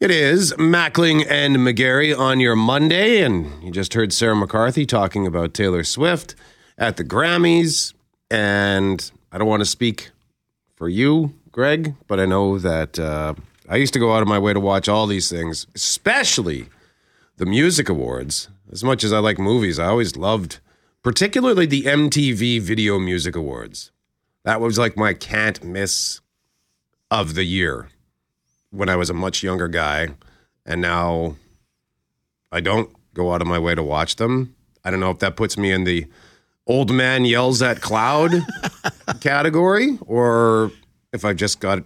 It is Mackling and McGarry on your Monday, and you just heard Sarah McCarthy talking about Taylor Swift at the Grammys. And I don't want to speak for you, Greg, but I know that uh, I used to go out of my way to watch all these things, especially the music awards. As much as I like movies, I always loved, particularly the MTV Video Music Awards. That was like my can't miss of the year when I was a much younger guy, and now I don't go out of my way to watch them. I don't know if that puts me in the old man yells at cloud category or if I've just got. I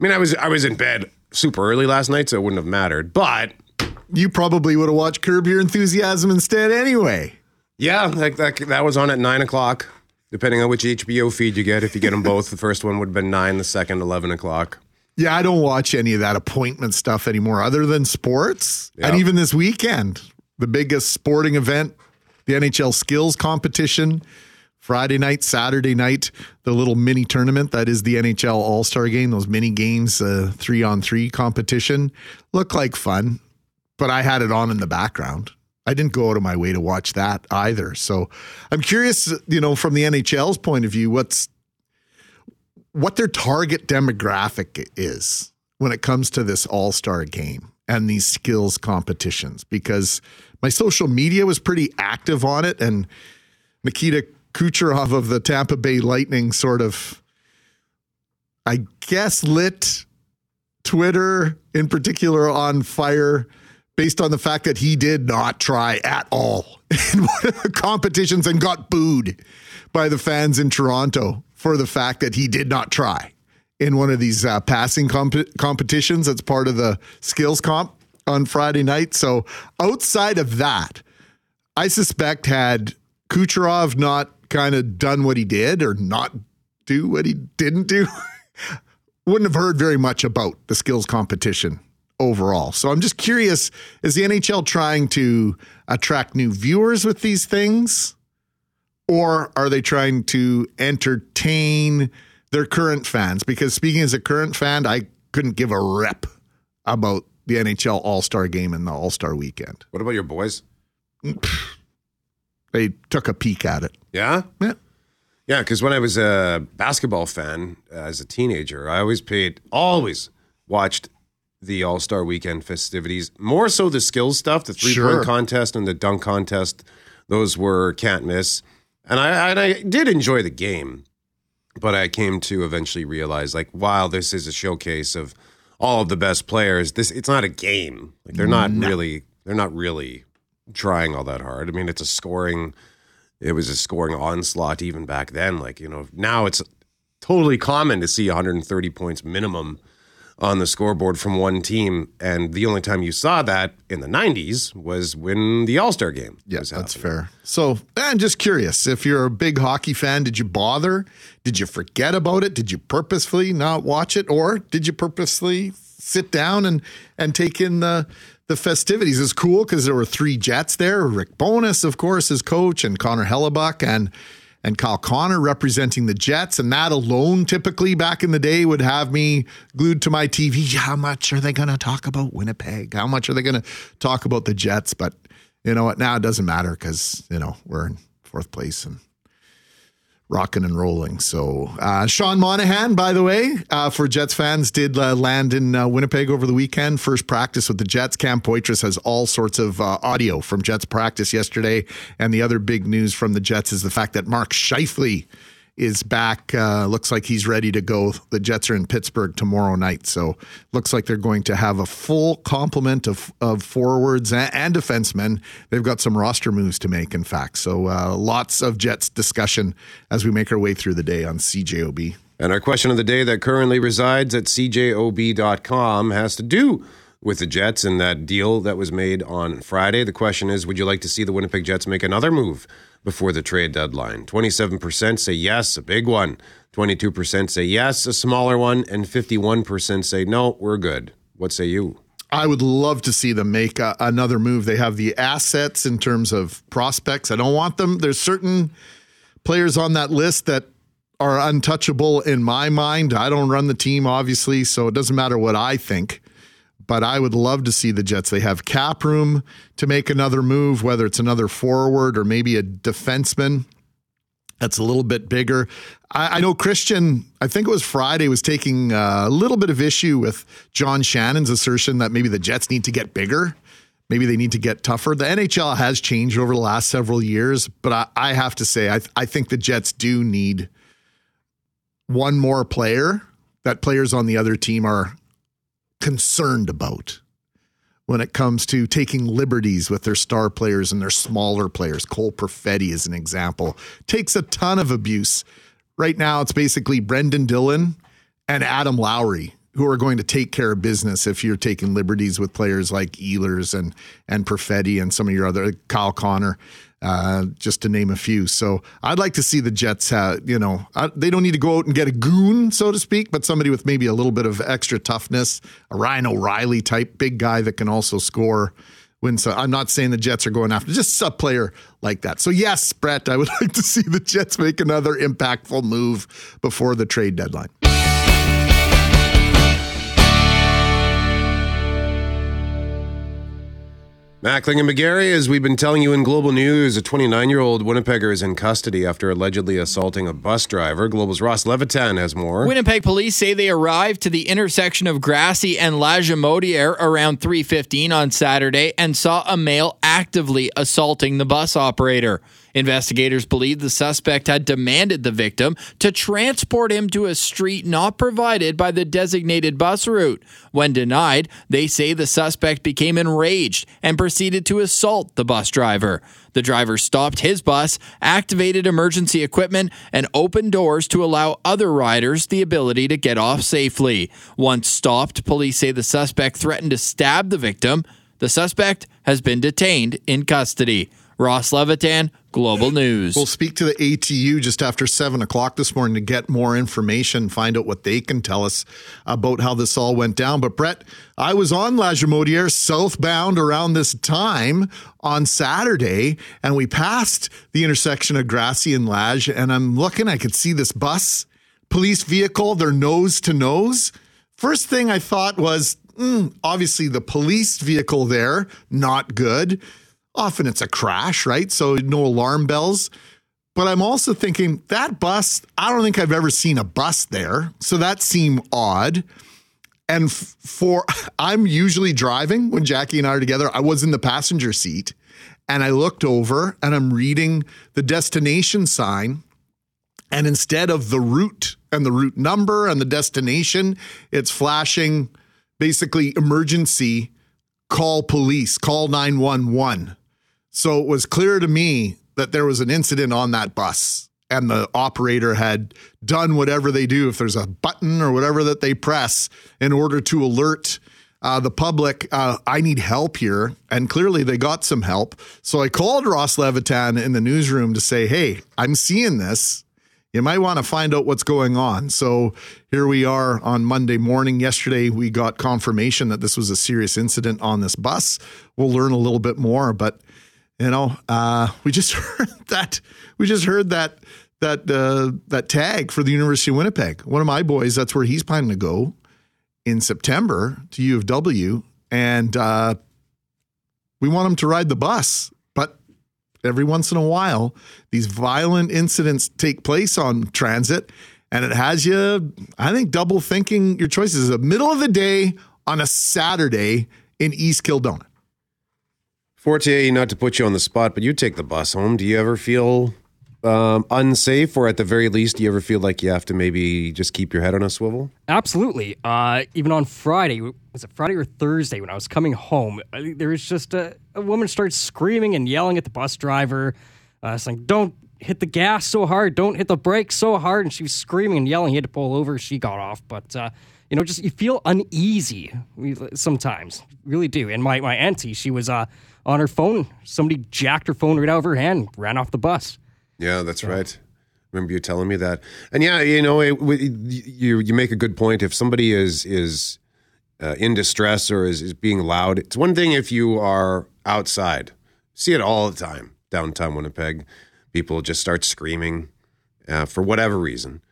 mean, I was I was in bed super early last night, so it wouldn't have mattered. But You probably would have watched Curb Your Enthusiasm instead anyway. yeah, like that that was on at nine o'clock, depending on which HBO feed you get. If you get them both, the first one would have been nine, the second eleven o'clock. Yeah, I don't watch any of that appointment stuff anymore other than sports. Yeah. And even this weekend, the biggest sporting event, the NHL skills competition, Friday night, Saturday night, the little mini tournament that is the NHL All Star game, those mini games, uh, three on three competition, look like fun, but I had it on in the background. I didn't go out of my way to watch that either. So I'm curious, you know, from the NHL's point of view, what's what their target demographic is when it comes to this all star game and these skills competitions because my social media was pretty active on it. And Nikita Kucherov of the Tampa Bay Lightning sort of, I guess, lit Twitter in particular on fire based on the fact that he did not try at all in one of the competitions and got booed by the fans in Toronto for the fact that he did not try in one of these uh, passing comp- competitions that's part of the skills comp on Friday night. So outside of that, I suspect had Kucherov not kind of done what he did or not do what he didn't do, wouldn't have heard very much about the skills competition overall. So I'm just curious is the NHL trying to attract new viewers with these things? Or are they trying to entertain their current fans? Because speaking as a current fan, I couldn't give a rep about the NHL All Star game and the All Star weekend. What about your boys? They took a peek at it. Yeah. Yeah. Yeah, because when I was a basketball fan uh, as a teenager, I always paid, always watched the All Star Weekend festivities. More so the skills stuff, the three Sure. point contest and the dunk contest. Those were can't miss, and I and I did enjoy the game, but I came to eventually realize, like, wow, this is a showcase of all of the best players. This it's not a game. Like they're not really they're not really trying all that hard. I mean, it's a scoring it was a scoring onslaught even back then. Like, you know, now it's totally common to see 130 points minimum on the scoreboard from one team. And the only time you saw that in the 90s was when the All Star game Yeah, was that's fair. So, I'm just curious if you're a big hockey fan, did you bother? Did you forget about it? Did you purposefully not watch it, or did you purposely sit down and and take in the the festivities? It's cool because there were three Jets there. Rick Bowness, of course, as coach, and Connor Hellebuyck and. And Kyle Connor representing the Jets, and that alone, typically back in the day, would have me glued to my TV. How much are they going to talk about Winnipeg? How much are they going to talk about the Jets? But you know what? Now it doesn't matter because you know we're in fourth place and rocking and rolling. So uh, Sean Monahan, by the way, uh, for Jets fans, did uh, land in uh, Winnipeg over the weekend. First practice with the Jets. Cam Poitras has all sorts of uh, audio from Jets practice yesterday, and the other big news from the Jets is the fact that Mark Scheifele is back. Uh, looks like he's ready to go. The Jets are in Pittsburgh tomorrow night, so looks like they're going to have a full complement of of forwards and, and defensemen. They've got some roster moves to make, in fact. So uh, lots of Jets discussion as we make our way through the day on CJOB. And our question of the day that currently resides at cjob.com has to do with the Jets and that deal that was made on Friday. The question is Would you like to see the Winnipeg Jets make another move before the trade deadline? 27% say yes, a big one. 22% say yes, a smaller one. And 51% say no, we're good. What say you? I would love to see them make a, another move. They have the assets in terms of prospects. I don't want them. There's certain players on that list that are untouchable in my mind. I don't run the team, obviously, so it doesn't matter what I think. But I would love to see the Jets. They have cap room to make another move, whether it's another forward or maybe a defenseman that's a little bit bigger. I, I, know Christian, I think it was Friday, was taking uh, a little bit of issue with John Shannon's assertion that maybe the Jets need to get bigger. Maybe they need to get tougher. The NHL has changed over the last several years, but I, I have to say, I, I think the Jets do need one more player that players on the other team are concerned about when it comes to taking liberties with their star players and their smaller players. Cole Perfetti is an example. Takes a ton of abuse. Right now, it's basically Brendan Dillon and Adam Lowry who are going to take care of business if you're taking liberties with players like Ehlers and and Perfetti and some of your other Kyle Connor uh, just to name a few. So I'd like to see the Jets have, you know, uh, they don't need to go out and get a goon, so to speak, but somebody with maybe a little bit of extra toughness, a Ryan O'Reilly type big guy that can also score. When so, I'm not saying the Jets are going after just a player like that. So yes, Brett, I would like to see the Jets make another impactful move before the trade deadline. Mackling and McGarry, as we've been telling you in Global News, a 29 year old Winnipegger is in custody after allegedly assaulting a bus driver. Global's Ross Levitan has more. Winnipeg police say they arrived to the intersection of Grassie and Lagimodiere around 3.15 on Saturday and saw a male actively assaulting the bus operator. Investigators believe the suspect had demanded the victim to transport him to a street not provided by the designated bus route. When denied, they say the suspect became enraged and proceeded to assault the bus driver. The driver stopped his bus, activated emergency equipment, and opened doors to allow other riders the ability to get off safely. Once stopped, police say the suspect threatened to stab the victim. The suspect has been detained in custody. Ross Levitan, Global News. We'll speak to the ATU just after seven o'clock this morning to get more information, find out what they can tell us about how this all went down. But Brett, I was on Lagimodiere southbound around this time on Saturday, and we passed the intersection of Grassie and Lage, and I'm looking, I could see this bus, police vehicle, they're nose to nose. First thing I thought was, mm, obviously the police vehicle there, not good Often it's a crash, right? So no alarm bells. But I'm also thinking that bus, I don't think I've ever seen a bus there. So that seemed odd. And for, I'm usually driving when Jackie and I are together. I was in the passenger seat and I looked over and I'm reading the destination sign. And instead of the route and the route number and the destination, it's flashing basically emergency call police, call 911. So it was clear to me that there was an incident on that bus and the operator had done whatever they do if there's a button or whatever that they press in order to alert uh, the public uh, i need help here. And clearly they got some help. So i called ross levitan in the newsroom to say hey i'm seeing this. You might want to find out what's going on. So here we are on monday morning. Yesterday we got confirmation that this was a serious incident on this bus. We'll learn a little bit more but you know, uh, we just heard that we just heard that that uh, that tag for the University of Winnipeg. One of my boys, that's where he's planning to go in September to U of W, and uh, we want him to ride the bus. But every once in a while, these violent incidents take place on transit, and it has you, I think, double thinking your choices. The middle of the day on a Saturday in East Kildonan. Forte, not to put you on the spot, but you take the bus home. Do you ever feel um, unsafe, or at the very least, do you ever feel like you have to maybe just keep your head on a swivel? Absolutely. Uh, even on Friday, was it Friday or Thursday when I was coming home? There was just a, a woman started screaming and yelling at the bus driver, uh, saying, "Don't hit the gas so hard, don't hit the brakes so hard," and she was screaming and yelling. He had to pull over. She got off, but. Uh, you know, just you feel uneasy sometimes, really do. And my my auntie, she was uh, on her phone. Somebody jacked her phone right out of her hand, ran off the bus. Yeah, that's right. Remember you telling me that? And yeah, you know, it, you you make a good point. If somebody is is uh, in distress or is, is being loud, it's one thing if you are outside. See it all the time downtown Winnipeg. People just start screaming uh, for whatever reason,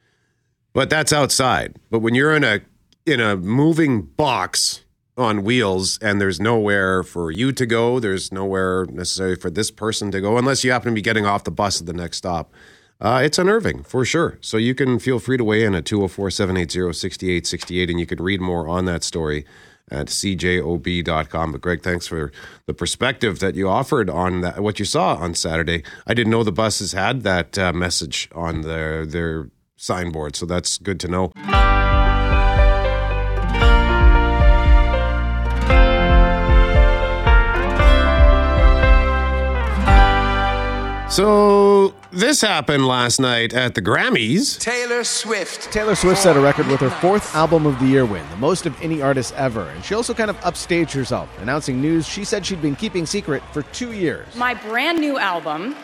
but that's outside. But when you're in a in a moving box on wheels and there's nowhere for you to go. There's nowhere necessary for this person to go unless you happen to be getting off the bus at the next stop. Uh, it's unnerving for sure. So you can feel free to weigh in at 204 780 6868 and you can read more on that story at cjob.com. But Greg, thanks for the perspective that you offered on that, what you saw on Saturday. I didn't know the buses had that uh, message on their their signboard, so that's good to know. So this happened last night at the Grammys. Taylor Swift. Taylor Swift set a record with her fourth Album of the Year win, the most of any artist ever. And she also kind of upstaged herself, announcing news she said she'd been keeping secret for two years. My brand new album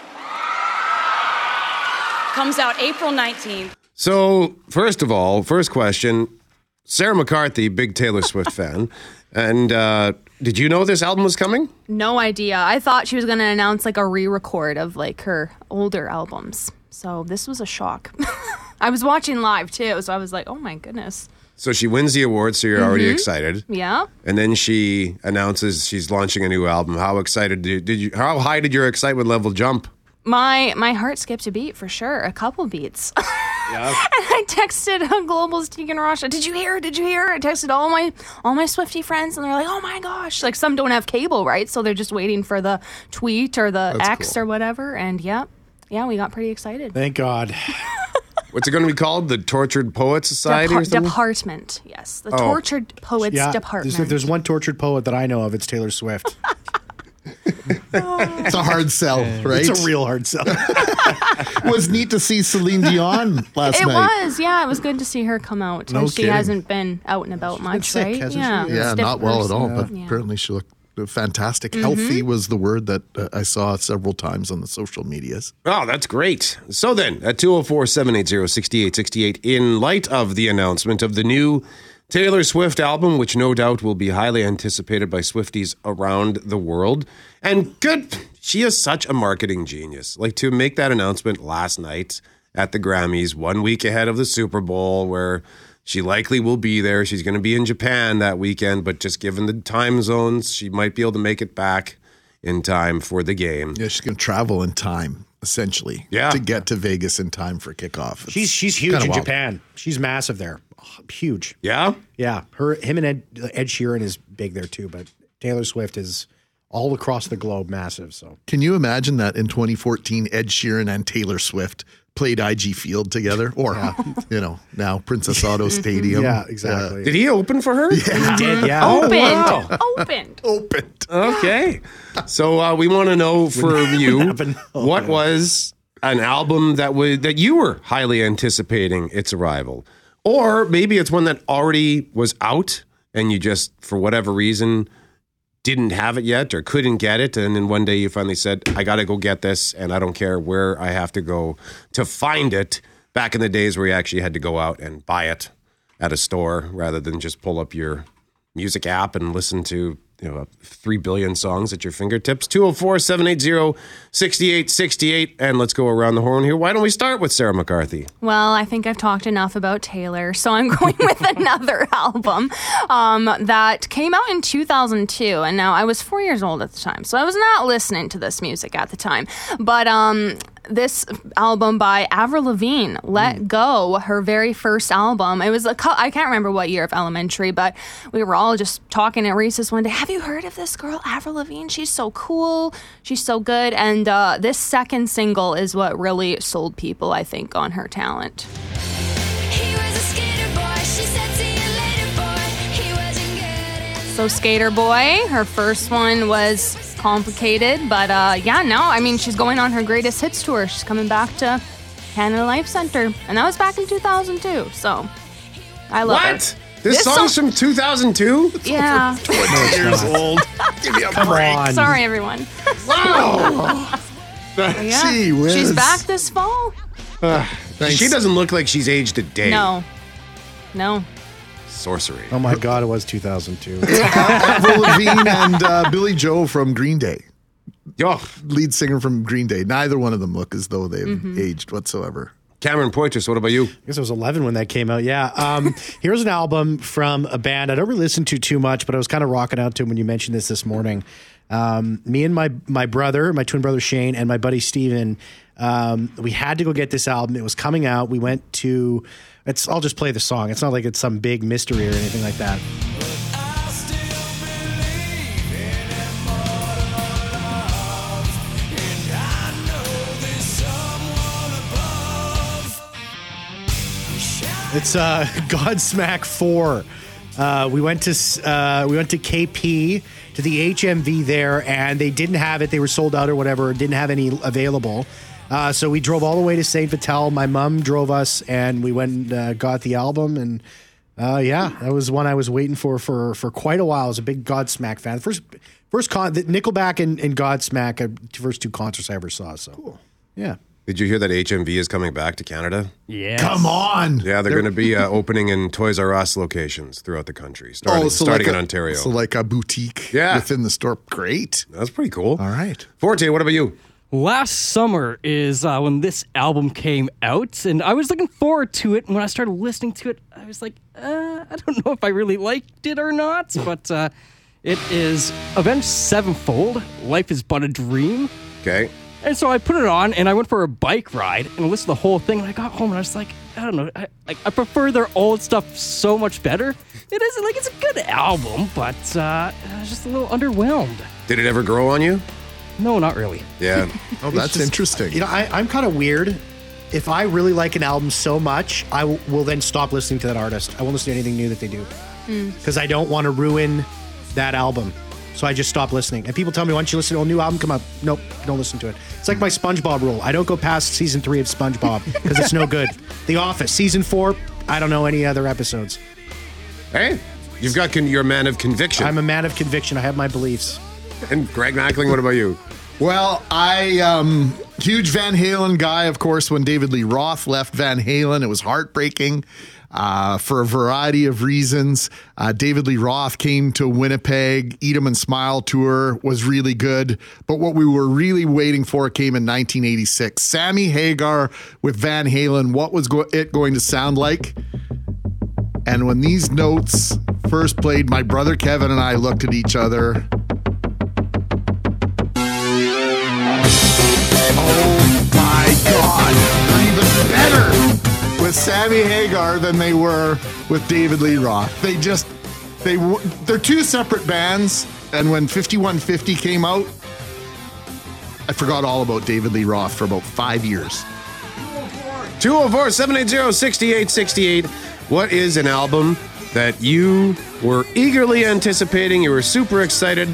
comes out April 19th. So, first of all, first question Sarah McCarthy, big Taylor Swift fan. And uh, did you know this album was coming? No idea. I thought she was going to announce like a re-record of like her older albums. So this was a shock. I was watching live too, so I was like, "Oh my goodness." So she wins the award, so you're already mm-hmm. excited. Yeah. And then she announces she's launching a new album. How excited did, you, did you? How high did your excitement level jump? My my heart skipped a beat for sure, a couple beats. Yeah. and I texted uh, Global's Tegan Rasha. Did you hear? Did you hear? I texted all my all my Swifty friends, and they're like, "Oh my gosh!" Like some don't have cable, right? So they're just waiting for the tweet or the That's X cool. or whatever. And yeah, yeah, we got pretty excited. Thank God. What's it going to be called? The Tortured Poets Society or Depar- something? department, yes, the Oh. tortured poets Yeah. department. There's, if there's one tortured poet that I know of, it's Taylor Swift. It's a hard sell, right? It's a real hard sell. It was neat to see Celine Dion last night. It night. was, yeah. It was good to see her come out. No and she kidding. hasn't been out and about much, sick, right? hasn't yeah, she? Yeah, stiff not well at all, person. but Yeah. apparently she looked fantastic. Healthy was the word that uh, I saw several times on the social medias. Oh, that's great. So then, at 204 780 6868, in light of the announcement of the new Taylor Swift album, which no doubt will be highly anticipated by Swifties around the world, and good, she is such a marketing genius. Like to make that announcement last night at the Grammys, one week ahead of the Super Bowl, where she likely will be there. She's going to be in Japan that weekend, but just given the time zones, she might be able to make it back in time for the game. Yeah, she's going to travel in time, essentially, Yeah. to get to Vegas in time for kickoff. It's She's she's huge in wild. Japan. She's massive there. Huge. Yeah? Yeah. Her him and Ed, Ed Sheeran is big there too, but Taylor Swift is all across the globe massive. So Can you imagine that in 2014, Ed Sheeran and Taylor Swift played IG Field together? Or, you know, now Princess Auto Stadium. yeah, exactly. Did he open for her? Yeah, He did, yeah. Opened, wow. opened. Uh, opened. Okay. So uh, we want to know for you what was an album that was that you were highly anticipating its arrival, or maybe it's one that already was out and you just for whatever reason didn't have it yet or couldn't get it, and then one day you finally said, "I got to go get this," and I don't care where I have to go to find it. Back in the days where you actually had to go out and buy it at a store rather than just pull up your music app and listen to you know 3 billion songs at your fingertips 204-780-6868 and let's go around the horn here why don't we start with sarah mccarthy Well, I think I've talked enough about Taylor, so I'm going with another album um, that came out in 2002. And now I was four years old at the time, so I was not listening to this music at the time. But um, this album by Avril Lavigne, Let Go, her very first album. It was a cou- I can't remember what year of elementary, but we were all just talking at recess one day. Have you heard of this girl, Avril Lavigne? She's so cool. She's so good. And uh, this second single is what really sold people, I think, on her talent. Good. So Skater Boy, her first one was complicated, but uh, yeah, no, I mean she's going on her greatest hits tour. She's coming back to Canada Life Center, and that was back in 2002. So I love what it. this, This song's song- from 2002 Yeah, years old. Give me a Come break. on. sorry everyone. wow Yeah. Gee whiz. She's back this fall. Thanks. she doesn't look like she's aged a day No, no. Sorcery Oh my God, it was 2002. Avril Lavigne and uh, Billie Joe from Green Day, oh, lead singer from Green Day. Neither one of them look as though they've Mm-hmm. aged whatsoever. Cameron Poitras, what about you? I guess it was 11 when that came out. Yeah. Um, here's an album from a band I don't really listen to too much, but I was kind of rocking out to when you mentioned this this morning. Um, me and my my brother, my twin brother Shane, and my buddy Steven, um, we had to go get this album. It was coming out. We went to. It's. I'll just play the song. It's not like it's some big mystery or anything like that. It's uh, Godsmack Four. Uh, we went to uh, we went to KP to the HMV there, and they didn't have it. They were sold out or whatever. Didn't have any available. Uh, so we drove all the way to Saint Vital. My mom drove us, and we went and uh, got the album. And uh, yeah, that was one I was waiting for for for quite a while. I was a big Godsmack fan. First first con Nickelback and, and Godsmack, uh, first two concerts I ever saw. So cool. Yeah. Did you hear that HMV is coming back to Canada? Yeah. Come on. Yeah, they're going to be uh, opening in Toys R Us locations throughout the country, starting, starting like in a, Ontario. So like a boutique Yeah. within the store. Great. That's pretty cool. All right. Forte, what about you? Last summer is uh, when this album came out, and I was looking forward to it. And when I started listening to it, I was like, uh, I don't know if I really liked it or not. But uh, it is Avenged Sevenfold. Life is but a dream. Okay. And so I put it on, and I went for a bike ride and listened to the whole thing. And I got home, and I was like, I don't know, I, like I prefer their old stuff so much better. It is like it's a good album, but uh, I was just a little underwhelmed. Did it ever grow on you? No, not really. Yeah. Oh, that's just- interesting. You know, I, I'm kind of weird. If I really like an album so much, I w- will then stop listening to that artist. I won't listen to anything new that they do mm. because I don't want to ruin that album. So I just stop listening. And people tell me, "Why don't you listen to a new album come out?" Nope, don't listen to it. It's like my SpongeBob rule. I don't go past season three of SpongeBob because it's no good. The Office season four. I don't know any other episodes. hey, you've got con- you're a man of conviction. I'm a man of conviction. I have my beliefs. and Greg Mackling, what about you? Well, I um huge Van Halen guy, of course. When David Lee Roth left Van Halen, it was heartbreaking uh, for a variety of reasons. Uh, David Lee Roth came to Winnipeg. Eat 'em and Smile tour was really good, but what we were really waiting for came in 1986. Sammy Hagar with Van Halen. What was go- it going to sound like? And when these notes first played, my brother Kevin and I looked at each other. My God. They're even better with Sammy Hagar than they were with David Lee Roth. They just, they they're two separate bands. And when 5150 came out, I forgot all about David Lee Roth for about five years. 204 780 6868. What is an album that you were eagerly anticipating? You were super excited,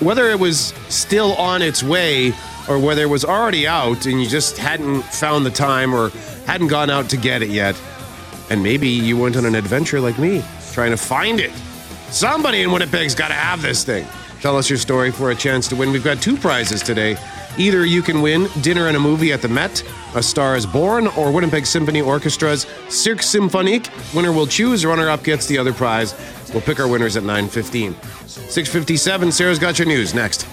whether it was still on its way or whether it was already out and you just hadn't found the time or hadn't gone out to get it yet. And maybe you went on an adventure like me, trying to find it. Somebody in Winnipeg's got to have this thing. Tell us your story for a chance to win. We've got two prizes today. Either you can win dinner and a movie at the Met, A Star is Born, or Winnipeg Symphony Orchestra's Cirque Symphonique. Winner will choose, runner up gets the other prize. We'll pick our winners at 9.15. 6.57, Sarah's got your news next.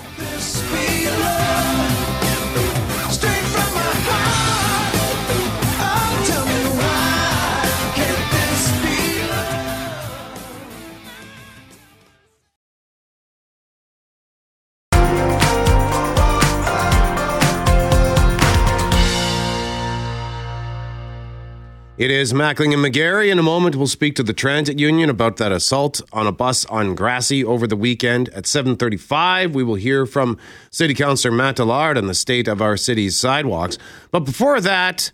It is Mackling and McGarry. In a moment, we'll speak to the transit union about that assault on a bus on Grassie over the weekend. At 7.35, we will hear from City Councillor Matt Allard on the state of our city's sidewalks. But before that,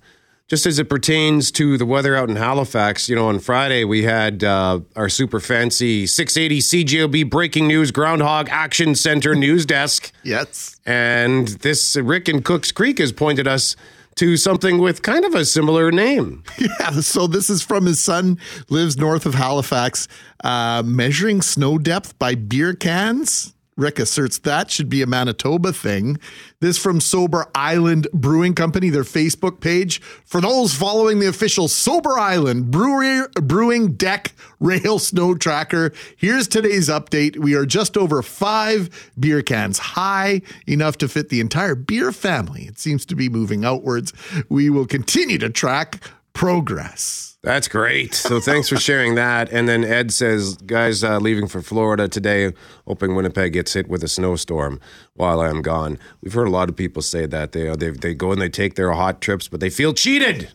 just as it pertains to the weather out in Halifax, you know, on Friday we had uh, our super fancy 680 CJOB breaking news Groundhog Action Center news desk. Yes. And this Rick in Cooks Creek has pointed us to something with kind of a similar name. Yeah, so this is from his son, lives north of Halifax, uh, measuring snow depth by beer cans. Rick asserts that should be a Manitoba thing. This from Sober Island Brewing Company, their Facebook page. For those following the official Sober Island Brewery, Brewing Deck Rail Snow Tracker, here's today's update. We are just over five beer cans high, enough to fit the entire beer family. It seems to be moving outwards. We will continue to track progress. That's great. So thanks for sharing that. And then Ed says, guys, uh, leaving for Florida today, hoping Winnipeg gets hit with a snowstorm while I'm gone. We've heard a lot of people say that they they they go and they take their hot trips, but they feel cheated.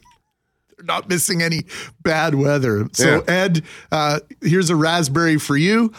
They're not missing any bad weather. So, Yeah. Ed, uh, here's a raspberry for you.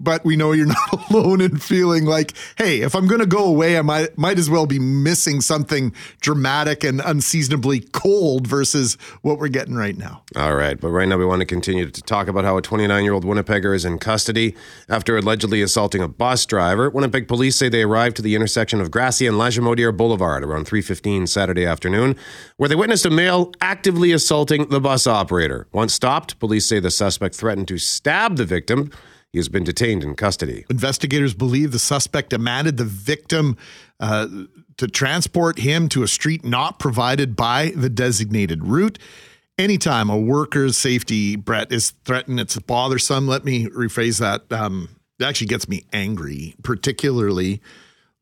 But we know you're not alone in feeling like, hey, if I'm going to go away, I might might as well be missing something dramatic and unseasonably cold versus what we're getting right now. All right, but right now we want to continue to talk about how a 29 year old Winnipegger is in custody after allegedly assaulting a bus driver. Winnipeg police say they arrived to the intersection of Grassie and Lagimodiere Boulevard around 3:15 Saturday afternoon, where they witnessed a male actively assaulting the bus operator. Once stopped, police say the suspect threatened to stab the victim. He has been detained in custody. Investigators believe the suspect demanded the victim uh, to transport him to a street not provided by the designated route. Anytime a worker's safety, Brett, is threatened, it's bothersome. Let me rephrase that. Um, it actually gets me angry, particularly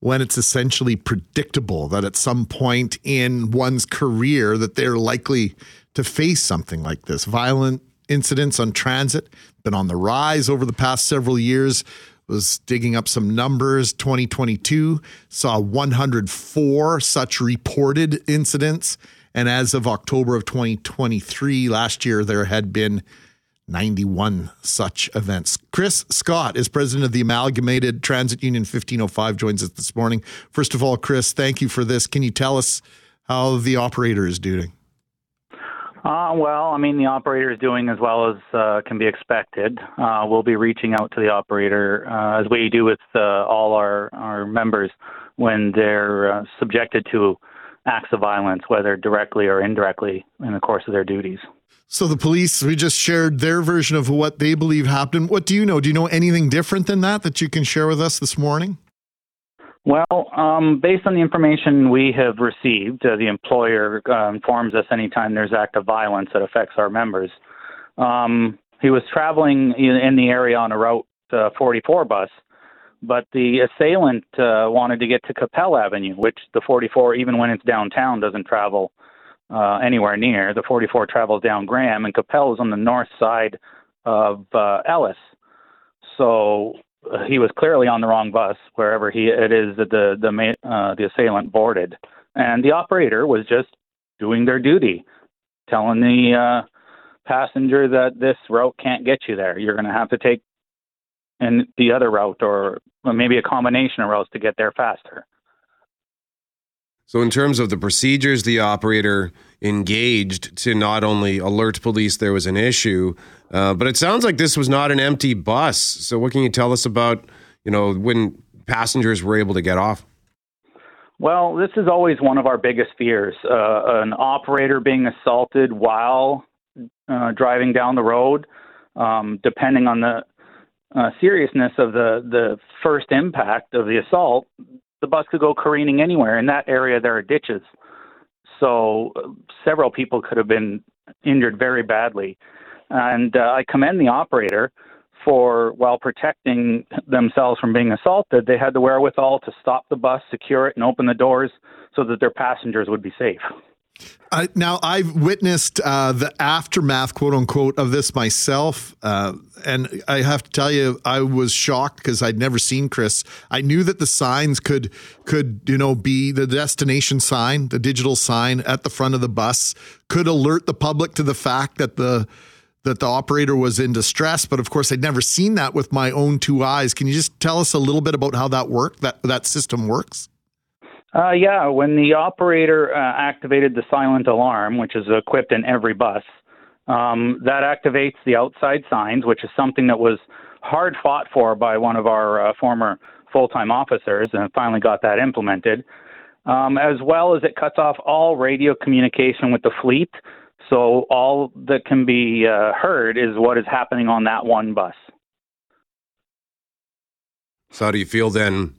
when it's essentially predictable that at some point in one's career that they're likely to face something like this. Violent incidents on transit been on the rise over the past several years. Was digging up some numbers. 2022 saw 104 such reported incidents. And as of October of 2023, last year, there had been 91 such events. Chris Scott is president of the Amalgamated Transit Union 1505, joins us this morning. First of all, Chris, thank you for this. Can you tell us how the operator is doing? Uh, well, I mean, the operator is doing as well as uh, can be expected. Uh, we'll be reaching out to the operator, uh, as we do with uh, all our, our members when they're uh, subjected to acts of violence, whether directly or indirectly in the course of their duties. So the police, we just shared their version of what they believe happened. What do you know? Do you know anything different than that that you can share with us this morning? Well, um, based on the information we have received, uh, the employer uh, informs us anytime there's act of violence that affects our members. Um, he was traveling in, the area on a Route uh, 44 bus, but the assailant uh, wanted to get to Capel Avenue, which the 44, even when it's downtown, doesn't travel uh, anywhere near. The 44 travels down Graham, and Capel is on the north side of uh, Ellice. So he was clearly on the wrong bus wherever he it is that the the uh, the assailant boarded, and the operator was just doing their duty, telling the uh, passenger that this route can't get you there. You're going to have to take and the other route, or maybe a combination of routes to get there faster. So, in terms of the procedures the operator engaged to not only alert police there was an issue, uh, but it sounds like this was not an empty bus. So, what can you tell us about, you know, when passengers were able to get off? Well, this is always one of our biggest fears. Uh, an operator being assaulted while uh, driving down the road, um, depending on the uh, seriousness of the, the first impact of the assault, the bus could go careening anywhere. In that area, there are ditches. So several people could have been injured very badly. And uh, I commend the operator for, while protecting themselves from being assaulted, they had the wherewithal to stop the bus, secure it, and open the doors so that their passengers would be safe. Now, I've witnessed uh, the aftermath, quote unquote, of this myself. Uh, and I have to tell you, I was shocked because I'd never seen Chris. I knew that the signs could, could, you know, be the destination sign, the digital sign at the front of the bus could alert the public to the fact that the, that the operator was in distress. But of course, I'd never seen that with my own two eyes. Can you just tell us a little bit about how that worked, that, that system works? Uh, yeah, when the operator uh, activated the silent alarm, which is equipped in every bus, um, that activates the outside signs, which is something that was hard fought for by one of our uh, former full time officers and finally got that implemented. Um, as well as it cuts off all radio communication with the fleet. So all that can be uh, heard is what is happening on that one bus. So how do you feel then?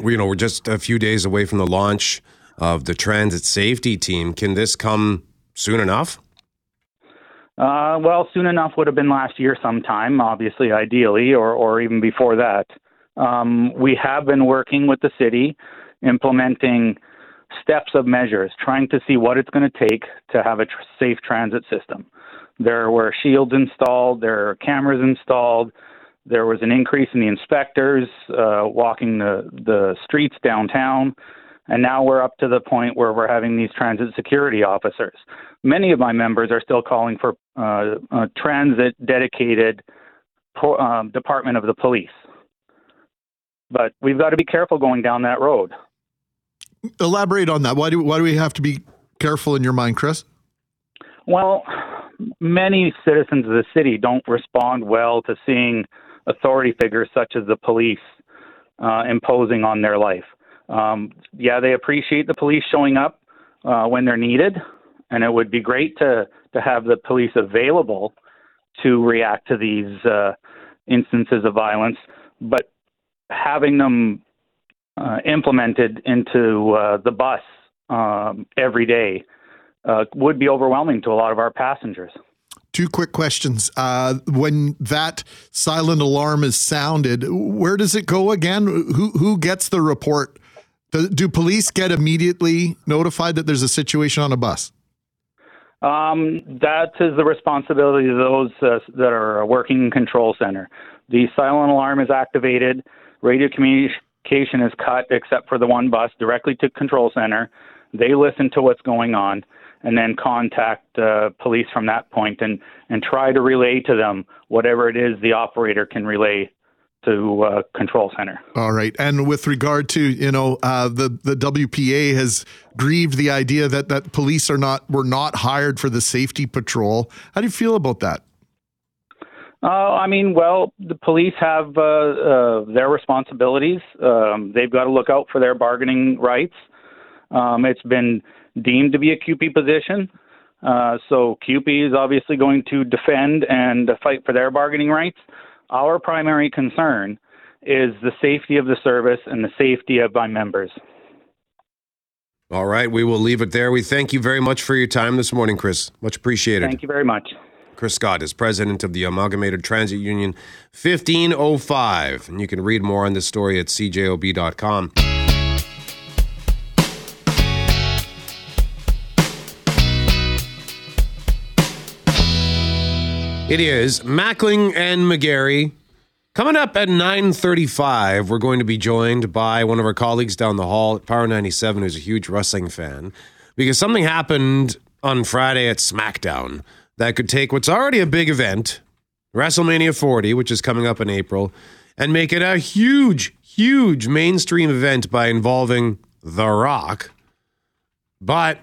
You know, we're just a few days away from the launch of the transit safety team. Can this come soon enough? Uh, well, soon enough would have been last year sometime, obviously, ideally, or, or even before that. Um, we have been working with the city, implementing steps of measures, trying to see what it's going to take to have a tr- safe transit system. There were shields installed, there are cameras installed, there was an increase in the inspectors uh, walking the, the streets downtown, and now we're up to the point where we're having these transit security officers. Many of my members are still calling for uh, a transit dedicated po- um, department of the police. But we've got to be careful going down that road. Elaborate on that. Why do why do we have to be careful in your mind, Chris? Well, many citizens of the city don't respond well to seeing authority figures such as the police uh, imposing on their life. Um, yeah, they appreciate the police showing up uh, when they're needed, and it would be great to to have the police available to react to these uh, instances of violence. But having them uh, implemented into uh, the bus um, every day uh, would be overwhelming to a lot of our passengers. Two quick questions. Uh, when that silent alarm is sounded, where does it go again? Who who gets the report? Do, do police get immediately notified that there's a situation on a bus? Um, that is the responsibility of those uh, that are working in control center. The silent alarm is activated. Radio communication is cut, except for the one bus, directly to control center. They listen to what's going on, and then contact uh, police from that point, and and try to relay to them whatever it is the operator can relay to uh, control center. All right. And with regard to you know uh, the the WPA has grieved the idea that that police are not were not hired for the safety patrol. How do you feel about that? Uh, I mean, well, the police have uh, uh, their responsibilities. Um, they've got to look out for their bargaining rights. Um, it's been deemed to be a CUPE position. Uh, so CUPE is obviously going to defend and fight for their bargaining rights. Our primary concern is the safety of the service and the safety of my members. All right, we will leave it there. We thank you very much for your time this morning, Chris. Much appreciated. Thank you very much. Chris Scott is president of the Amalgamated Transit Union 1505. And you can read more on this story at cjob.com. It is Mackling and McGarry. Coming up at 9.35, we're going to be joined by one of our colleagues down the hall at Power 97 who's a huge wrestling fan because something happened on Friday at SmackDown that could take what's already a big event, WrestleMania 40, which is coming up in April, and make it a huge, huge mainstream event by involving The Rock. But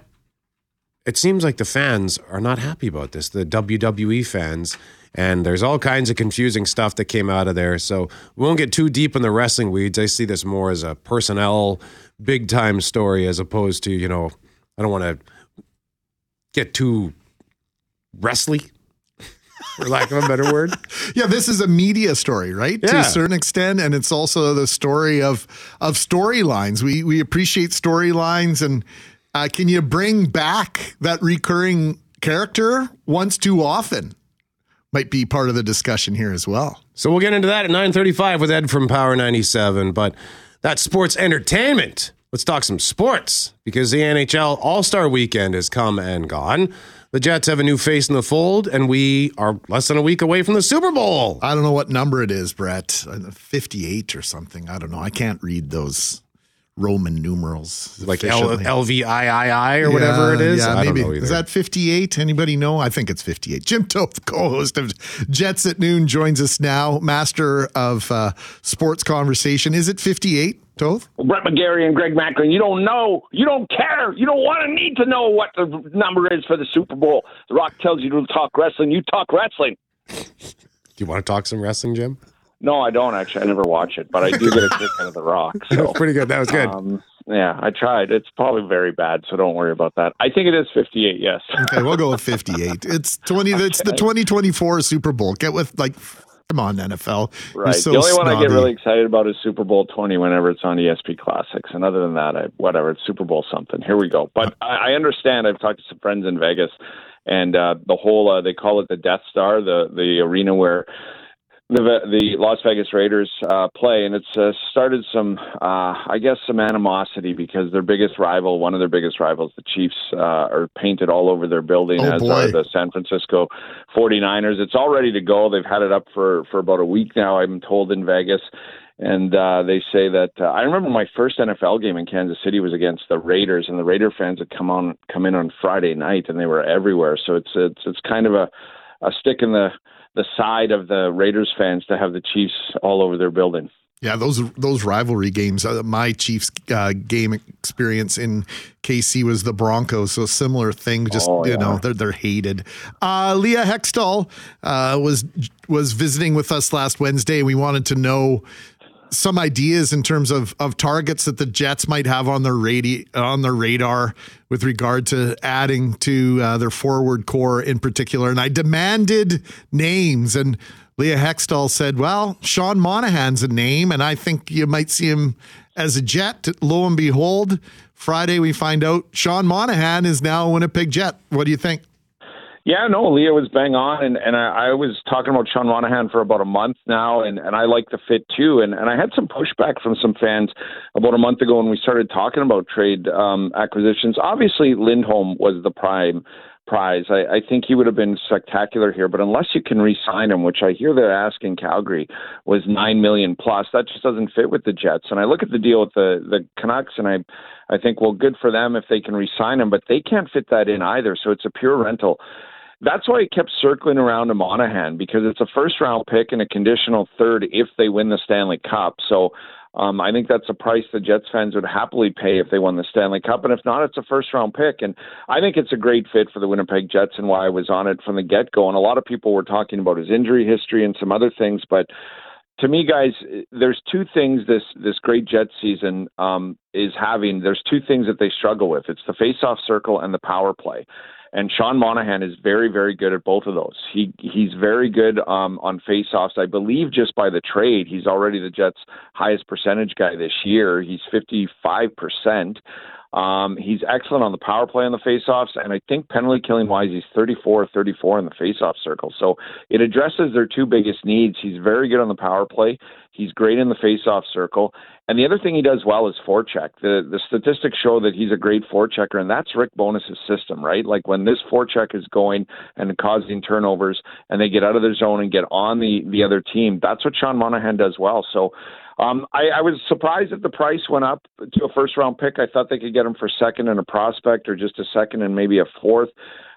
it seems like the fans are not happy about this, the WWE fans. And there's all kinds of confusing stuff that came out of there. So we won't get too deep in the wrestling weeds. I see this more as a personnel, big time story as opposed to, you know, I don't want to get too wrestly, for lack of a better word. Yeah, this is a media story, right? To a certain extent, and it's also the story of of storylines. We we appreciate storylines, and uh, can you bring back that recurring character once too often? Might be part of the discussion here as well. So we'll get into that at 9:35 with Ed from Power 97, but that's sports entertainment. Let's talk some sports because the NHL All-Star weekend has come and gone. The Jets have a new face in the fold and we are less than a week away from the Super Bowl. I don't know what number it is, Brett. Uh, Fifty-eight or something. I don't know. I can't read those Roman numerals. Like L- LVIII or whatever it is. Yeah, I maybe. don't know. Is that 58? Anybody know? I think it's 58. Jim Toth, co-host of Jets at Noon, joins us now, master of uh, sports conversation. Is it 58, Toth? Brett McGarry and Greg Mackling. you don't know. You don't care. You don't want to need to know what the number is for the Super Bowl. The Rock tells you to talk wrestling. You talk wrestling. Do you want to talk some wrestling, Jim? No, I don't actually. I never watch it, but I do get a kick out of The Rock. So, Pretty good. That was good. um, yeah, I tried. It's probably very bad, so don't worry about that. I think it is 58, yes. Okay, we'll go with 58. It's 20. It's the 2024 Super Bowl. Get with like Come on, NFL. Right. so the only one I get really excited about is Super Bowl 20 whenever it's on ESP Classics. And other than that, I, whatever, it's Super Bowl something. Here we go. But I, I understand. I've talked to some friends in Vegas, and uh, the whole, uh, they call it the Death Star, the, the arena where the the Las Vegas Raiders uh, play, and it's uh, started some, uh, I guess, some animosity because their biggest rival, one of their biggest rivals, the Chiefs, uh, are painted all over their building, Oh, as boy. are the San Francisco 49ers. It's all ready to go. They've had it up for for about a week now. I'm told in Vegas. And uh, they say that uh, I remember my first NFL game in Kansas City was against the Raiders, and the Raider fans had come on come in on Friday night, and they were everywhere. So it's it's it's kind of a a stick in the the side of the Raiders fans to have the Chiefs all over their building. Yeah, those those rivalry games. Uh, my Chiefs uh, game experience in KC was the Broncos, so similar thing. Just Oh, you know, they're they're hated. Uh, Leah Hextall uh, was was visiting with us last Wednesday. We wanted to know some ideas in terms of of targets that the Jets might have on their radi- on their radar with regard to adding to uh, their forward core in particular. And I demanded names, and Leah Hextall said, "Well, Sean Monahan's a name, and I think you might see him as a Jet." Lo and behold, Friday we find out Sean Monahan is now a Winnipeg Jet. What do you think? Yeah, no, Leah was bang on, and, and I, I was talking about Sean Monahan for about a month now, and, and I like the fit too. And, and I had some pushback from some fans about a month ago when we started talking about trade um, acquisitions. Obviously, Lindholm was the prime prize. I, I think he would have been spectacular here, but unless you can re-sign him, which I hear they're asking Calgary was nine million plus, that just doesn't fit with the Jets. And I look at the deal with the the Canucks, and I I think well, good for them if they can re-sign him, but they can't fit that in either. So it's a pure rental that's why he kept circling around to Monahan because it's a first round pick and a conditional third if they win the Stanley Cup. So um, I think that's a price the Jets fans would happily pay if they won the Stanley Cup. And if not, it's a first round pick. And I think it's a great fit for the Winnipeg Jets and why I was on it from the get go. And a lot of people were talking about his injury history and some other things, but to me, guys, there's two things this this great Jet season um, is having. There's two things that they struggle with. It's the face-off circle and the power play. And Sean Monahan is very, very good at both of those. He he's very good um, on face-offs. I believe just by the trade, he's already the Jets' highest percentage guy this year. He's 55 percent. Um, he's excellent on the power play on the faceoffs, and I think penalty killing wise, he's 34 34 in the faceoff circle. So it addresses their two biggest needs. He's very good on the power play. He's great in the faceoff circle. And the other thing he does well is forecheck. The the statistics show that he's a great forechecker, and that's Rick Bowness's system, right? Like when this forecheck is going and causing turnovers, and they get out of their zone and get on the the other team, that's what Sean Monahan does well. So um, I, I was surprised that the price went up to a first round pick. I thought they could get him for second and a prospect, or just a second and maybe a fourth.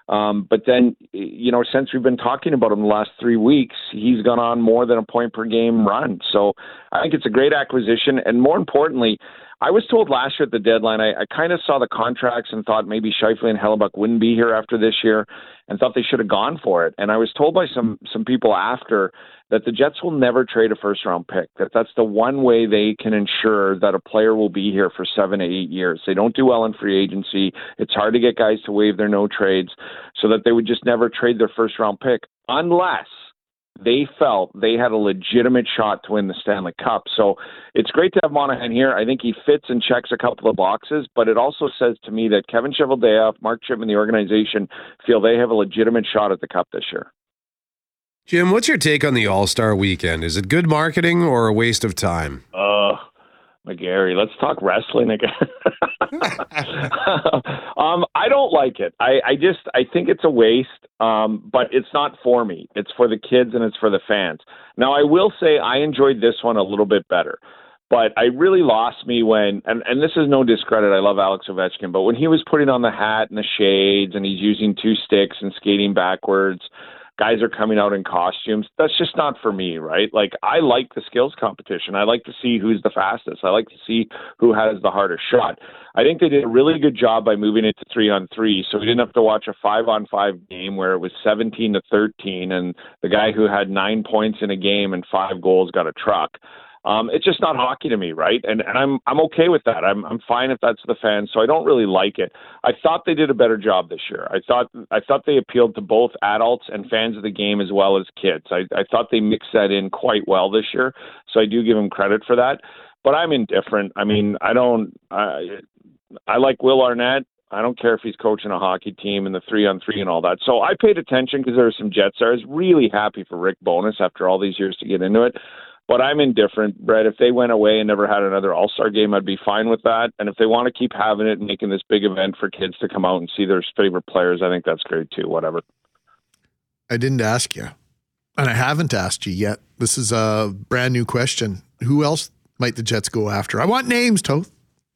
Um, but then, you know, since we've been talking about him the last three weeks, he's gone on more than a point per game run. So I think it's a great acquisition. And more importantly, I was told last year at the deadline, I, I kind of saw the contracts and thought maybe Scheifele and Hellebuyck wouldn't be here after this year and thought they should have gone for it. And I was told by some, some people after that the Jets will never trade a first round pick, that that's the one way they can ensure that a player will be here for seven to eight years. They don't do well in free agency. It's hard to get guys to waive their no trades so that they would just never trade their first round pick unless they felt they had a legitimate shot to win the Stanley Cup. So it's great to have Monahan here. I think he fits and checks a couple of boxes, but it also says to me that Kevin Cheveldayoff, Mark Chipman, the organization feel they have a legitimate shot at the Cup this year. Jim, what's your take on the All Star weekend? Is it good marketing or a waste of time? Uh, McGarry, let's talk wrestling again. um, I don't like it. I, I just I think it's a waste. Um, but it's not for me. It's for the kids and it's for the fans. Now I will say I enjoyed this one a little bit better. But I really lost me when, and, and this is no discredit. I love Alex Ovechkin, but when he was putting on the hat and the shades, and he's using two sticks and skating backwards, guys are coming out in costumes. That's just not for me, right? Like I like the skills competition. I like to see who's the fastest. I like to see who has the hardest shot. I think they did a really good job by moving it to three on three, so we didn't have to watch a five on five game where it was seventeen to thirteen, and the guy who had nine points in a game and five goals got a truck. Um, it's just not hockey to me, right? And and I'm I'm okay with that. I'm I'm fine if that's the fans. So I don't really like it. I thought they did a better job this year. I thought I thought they appealed to both adults and fans of the game as well as kids. I, I thought they mixed that in quite well this year. So I do give them credit for that. But I'm indifferent. I mean, I don't. I, I like Will Arnett. I don't care if he's coaching a hockey team and the three on three and all that. So I paid attention because there were some Jets. I was really happy for Rick Bowness after all these years to get into it. But I'm indifferent, Brett. If they went away and never had another All Star game, I'd be fine with that. And if they want to keep having it and making this big event for kids to come out and see their favorite players, I think that's great too. Whatever. I didn't ask you, and I haven't asked you yet. This is a brand new question. Who else might the Jets go after? I want names, Toth.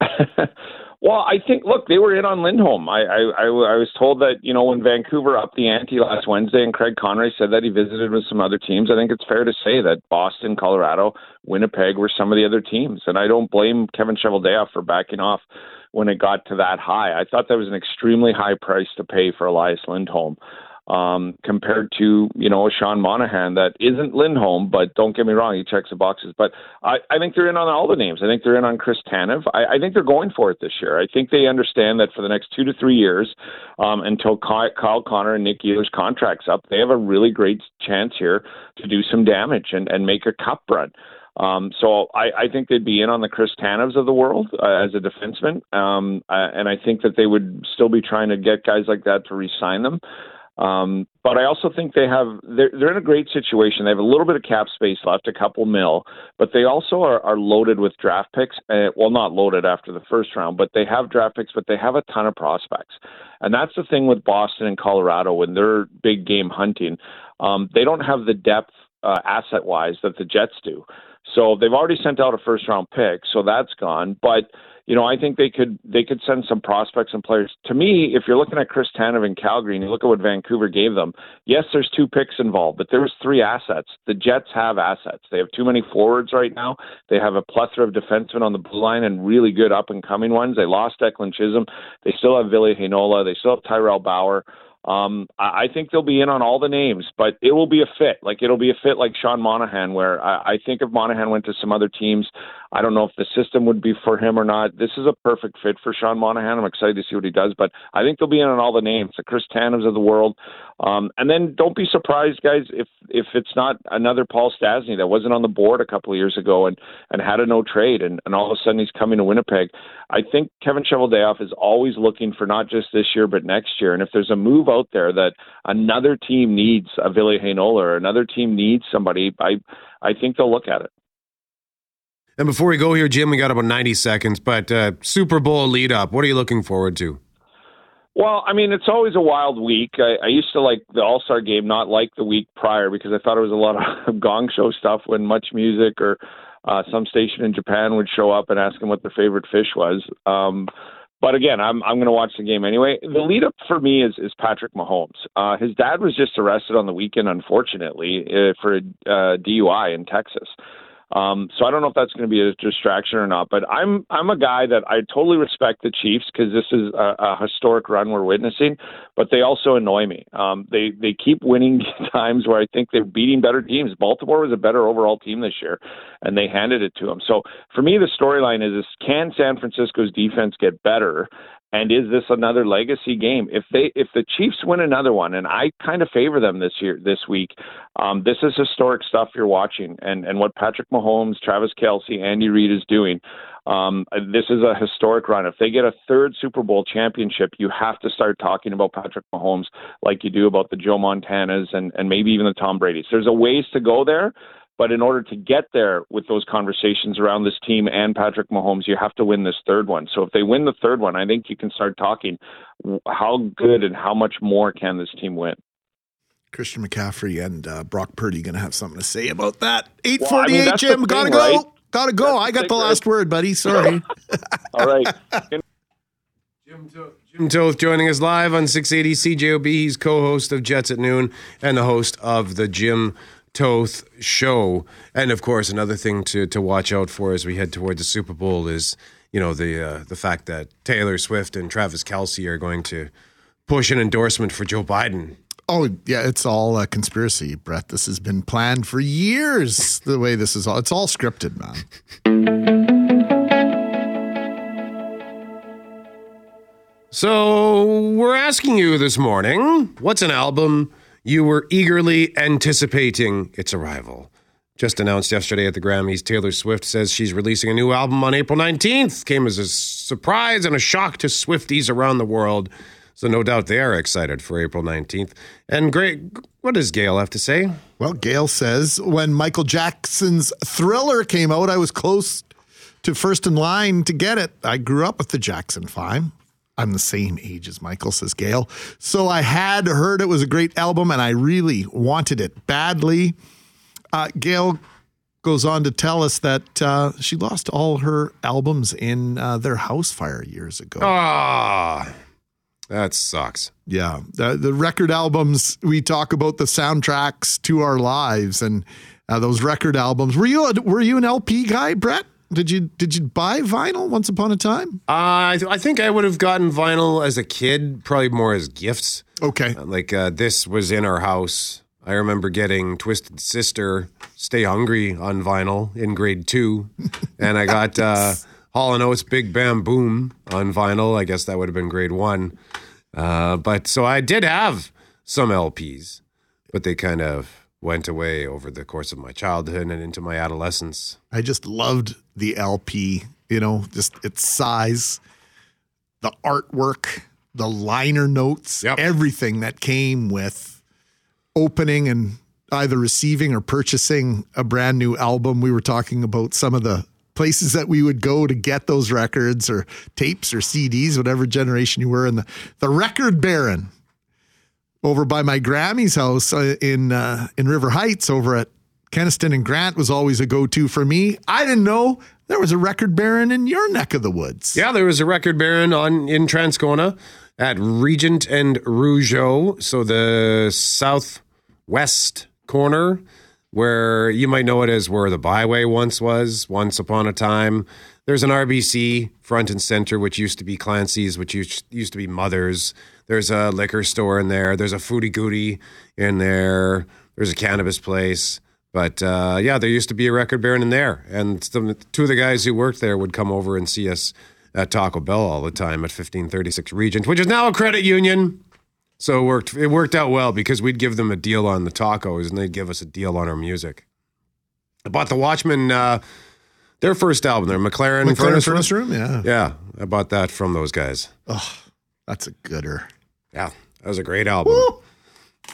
Well, I think look, they were in on Lindholm. I, I I was told that you know when Vancouver upped the ante last Wednesday, and Craig Conroy said that he visited with some other teams. I think it's fair to say that Boston, Colorado, Winnipeg were some of the other teams, and I don't blame Kevin Cheveldayoff for backing off when it got to that high. I thought that was an extremely high price to pay for Elias Lindholm um, compared to you know Sean Monahan that isn't Lindholm, but don't get me wrong, he checks the boxes. But I, I think they're in on all the names. I think they're in on Chris Tanev. I, I think they're going for it this year. I think they understand that for the next two to three years, um, until Kyle, Kyle Connor and Nick Ehlers contracts up, they have a really great chance here to do some damage and, and make a cup run. Um, so I, I think they'd be in on the Chris Tanevs of the world uh, as a defenseman, um, uh, and I think that they would still be trying to get guys like that to re-sign them. Um, but I also think they have they're, they're in a great situation. They have a little bit of cap space left, a couple mil, but they also are, are loaded with draft picks. Uh, well, not loaded after the first round, but they have draft picks, but they have a ton of prospects. And that's the thing with Boston and Colorado when they're big game hunting. Um, they don't have the depth uh, asset wise that the Jets do. So they've already sent out a first round pick, so that's gone. But you know, I think they could they could send some prospects and players. To me, if you're looking at Chris Tanev in Calgary and you look at what Vancouver gave them, yes, there's two picks involved, but there's three assets. The Jets have assets. They have too many forwards right now. They have a plethora of defensemen on the blue line and really good up and coming ones. They lost Declan Chisholm. They still have Ville Heinola. They still have Tyrel Bauer. Um, I I think they'll be in on all the names, but it will be a fit. Like it'll be a fit like Sean Monahan, where I, I think if Monahan went to some other teams, I don't know if the system would be for him or not. This is a perfect fit for Sean Monahan. I'm excited to see what he does, but I think they'll be in on all the names, the Chris Tanevs of the world. Um, and then don't be surprised, guys, if if it's not another Paul Stastny that wasn't on the board a couple of years ago and and had a no trade, and and all of a sudden he's coming to Winnipeg. I think Kevin Cheveldayoff is always looking for not just this year but next year. And if there's a move out there that another team needs a Ville Heinola or another team needs somebody, I I think they'll look at it. And before we go here, Jim, we got about 90 seconds, but uh, Super Bowl lead up, what are you looking forward to? Well, I mean, it's always a wild week. I, I used to like the All Star game, not like the week prior, because I thought it was a lot of gong show stuff when much music or uh, some station in Japan would show up and ask them what their favorite fish was. Um, but again, I'm I'm going to watch the game anyway. The lead up for me is is Patrick Mahomes. Uh, his dad was just arrested on the weekend, unfortunately, uh, for a uh, DUI in Texas. Um, so I don't know if that's going to be a distraction or not, but I'm I'm a guy that I totally respect the Chiefs because this is a, a historic run we're witnessing, but they also annoy me. Um, they they keep winning times where I think they're beating better teams. Baltimore was a better overall team this year, and they handed it to them. So for me, the storyline is: is can San Francisco's defense get better? And is this another legacy game? If they if the Chiefs win another one, and I kind of favor them this year this week, um, this is historic stuff you're watching, and and what Patrick Mahomes, Travis Kelce, Andy Reid is doing. Um, this is a historic run. If they get a third Super Bowl championship, you have to start talking about Patrick Mahomes like you do about the Joe Montanas and and maybe even the Tom Brady's. There's a ways to go there, but in order to get there with those conversations around this team and Patrick Mahomes, you have to win this third one. So if they win the third one, I think you can start talking how good and how much more can this team win. Christian McCaffrey and uh, Brock Purdy going to have something to say about that. Well, 848, I mean, Jim. thing, Gotta go. right? Gotta go. That's I got thing, the right? last word, buddy. Sorry. All right. Jim Toth joining us live on 680 CJOB. He's co host of Jets at Noon and the host of the Jim Toth Show. And of course, another thing to, to watch out for as we head toward the Super Bowl is, you know, the uh, the fact that Taylor Swift and Travis Kelce are going to push an endorsement for Joe Biden. Oh yeah, it's all a conspiracy, Brett. This has been planned for years. The way this is all, it's all scripted, man. So we're asking you this morning what's an album you were eagerly anticipating its arrival? Just announced yesterday at the Grammys, Taylor Swift says she's releasing a new album on April 19th. Came as a surprise and a shock to Swifties around the world. So no doubt they are excited for April 19th. And great, what does Gail have to say? Well, Gail says when Michael Jackson's Thriller came out, I was close to first in line to get it. I grew up with the Jackson Five. I'm the same age as Michael, says Gail. So I had heard it was a great album and I really wanted it badly. Uh, Gail goes on to tell us that uh, she lost all her albums in uh, their house fire years ago. Ah, that sucks. Yeah, the, the record albums. We talk about the soundtracks to our lives, and uh, those record albums. Were you a, were you an LP guy, Brett? Did you did you buy vinyl once upon a time? Uh, I, th- I think I would have gotten vinyl as a kid, probably more as gifts. Okay. Uh, Like uh, this was in our house. I remember getting Twisted Sister, Stay Hungry on vinyl in grade two, and I got uh, Hall and Oates, Big Bam Boom on vinyl. I guess that would have been grade one. Uh, but so I did have some LPs, but they kind of went away over the course of my childhood and into my adolescence. I just loved the LP. You know, just its size, the artwork, the liner notes, everything that came with opening and either receiving or purchasing a brand new album. We were talking about some of the places that we would go to get those records or tapes or CDs, whatever generation you were. And the, the record baron over by my Grammy's house uh, in uh, in River Heights over at Kenaston and Grant was always a go-to for me. I didn't know there was a record baron in your neck of the woods. Yeah, there was a record baron on in Transcona at Regent and Rougeau, so the southwest corner, where you might know it as where the byway once was. Once upon a time, there's an RBC front and center, which used to be Clancy's, which used used to be Mother's. There's a liquor store in there. There's a foodie goody in there. There's a cannabis place. But uh, yeah, there used to be a record baron in there, and some, two of the guys who worked there would come over and see us at Taco Bell all the time at 1536 Regent, which is now a credit union. So it worked. It worked out well because we'd give them a deal on the tacos, and they'd give us a deal on our music. I bought the Watchmen, uh, their first album, their McLaren, McLaren Furnace, Furnace Room, yeah. yeah. I bought that from those guys. Oh, that's a gooder. Yeah, that was a great album.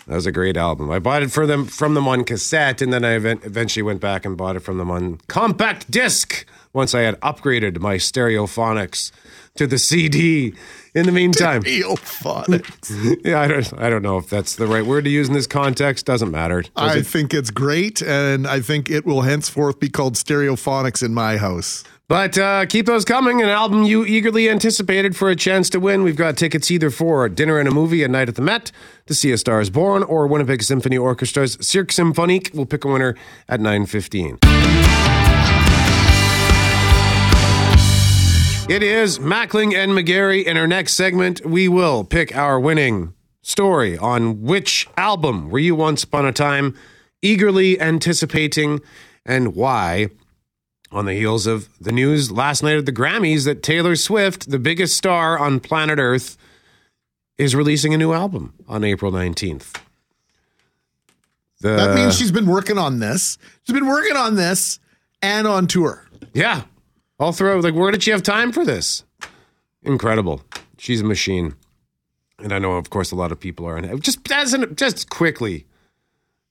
That was a great album. I bought it for them from them on cassette, and then I event- eventually went back and bought it from them on compact disc once I had upgraded my stereophonics to the CD. In the meantime, stereophonics. yeah, I don't, I don't know if that's the right word to use in this context. Doesn't matter. Does I it? think it's great, and I think it will henceforth be called Stereophonics in my house. But uh, keep those coming. An album you eagerly anticipated for a chance to win. We've got tickets either for dinner and a movie, a night at the Met, to see A Star Is Born, or Winnipeg Symphony Orchestra's Cirque Symphonique. We'll pick a winner at 9.15. It is Mackling and McGarry. In our next segment, we will pick our winning story on which album were you once upon a time eagerly anticipating and why on the heels of the news last night at the Grammys that Taylor Swift, the biggest star on planet Earth, is releasing a new album on April 19th. The, That means she's been working on this. She's been working on this and on tour. Yeah. All through. Like, where did she have time for this? Incredible. She's a machine. And I know, of course, a lot of people are Just as an, just quickly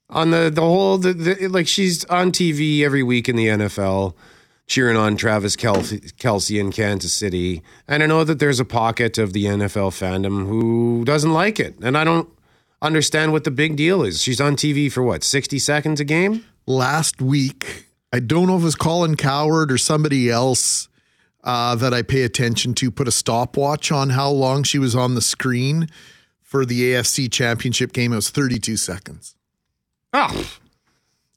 on the the whole the, the like she's on TV every week in the NFL cheering on Travis Kelce, Kelce in Kansas City. And I know that there's a pocket of the NFL fandom who doesn't like it. And I don't understand what the big deal is. She's on TV for what, 60 seconds a game? Last week, I don't know if it was Colin Cowherd or somebody else uh, that I pay attention to put a stopwatch on how long she was on the screen for the AFC Championship game. It was 32 seconds. Oh,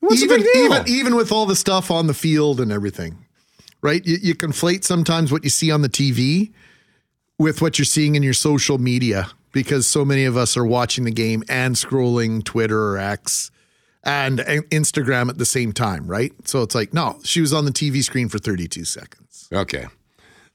what's the even, big deal? even even with all the stuff on the field and everything, right? You, you conflate sometimes what you see on the TV with what you're seeing in your social media because so many of us are watching the game and scrolling Twitter or X and and Instagram at the same time, right? So it's like, no, she was on the TV screen for 32 seconds. Okay.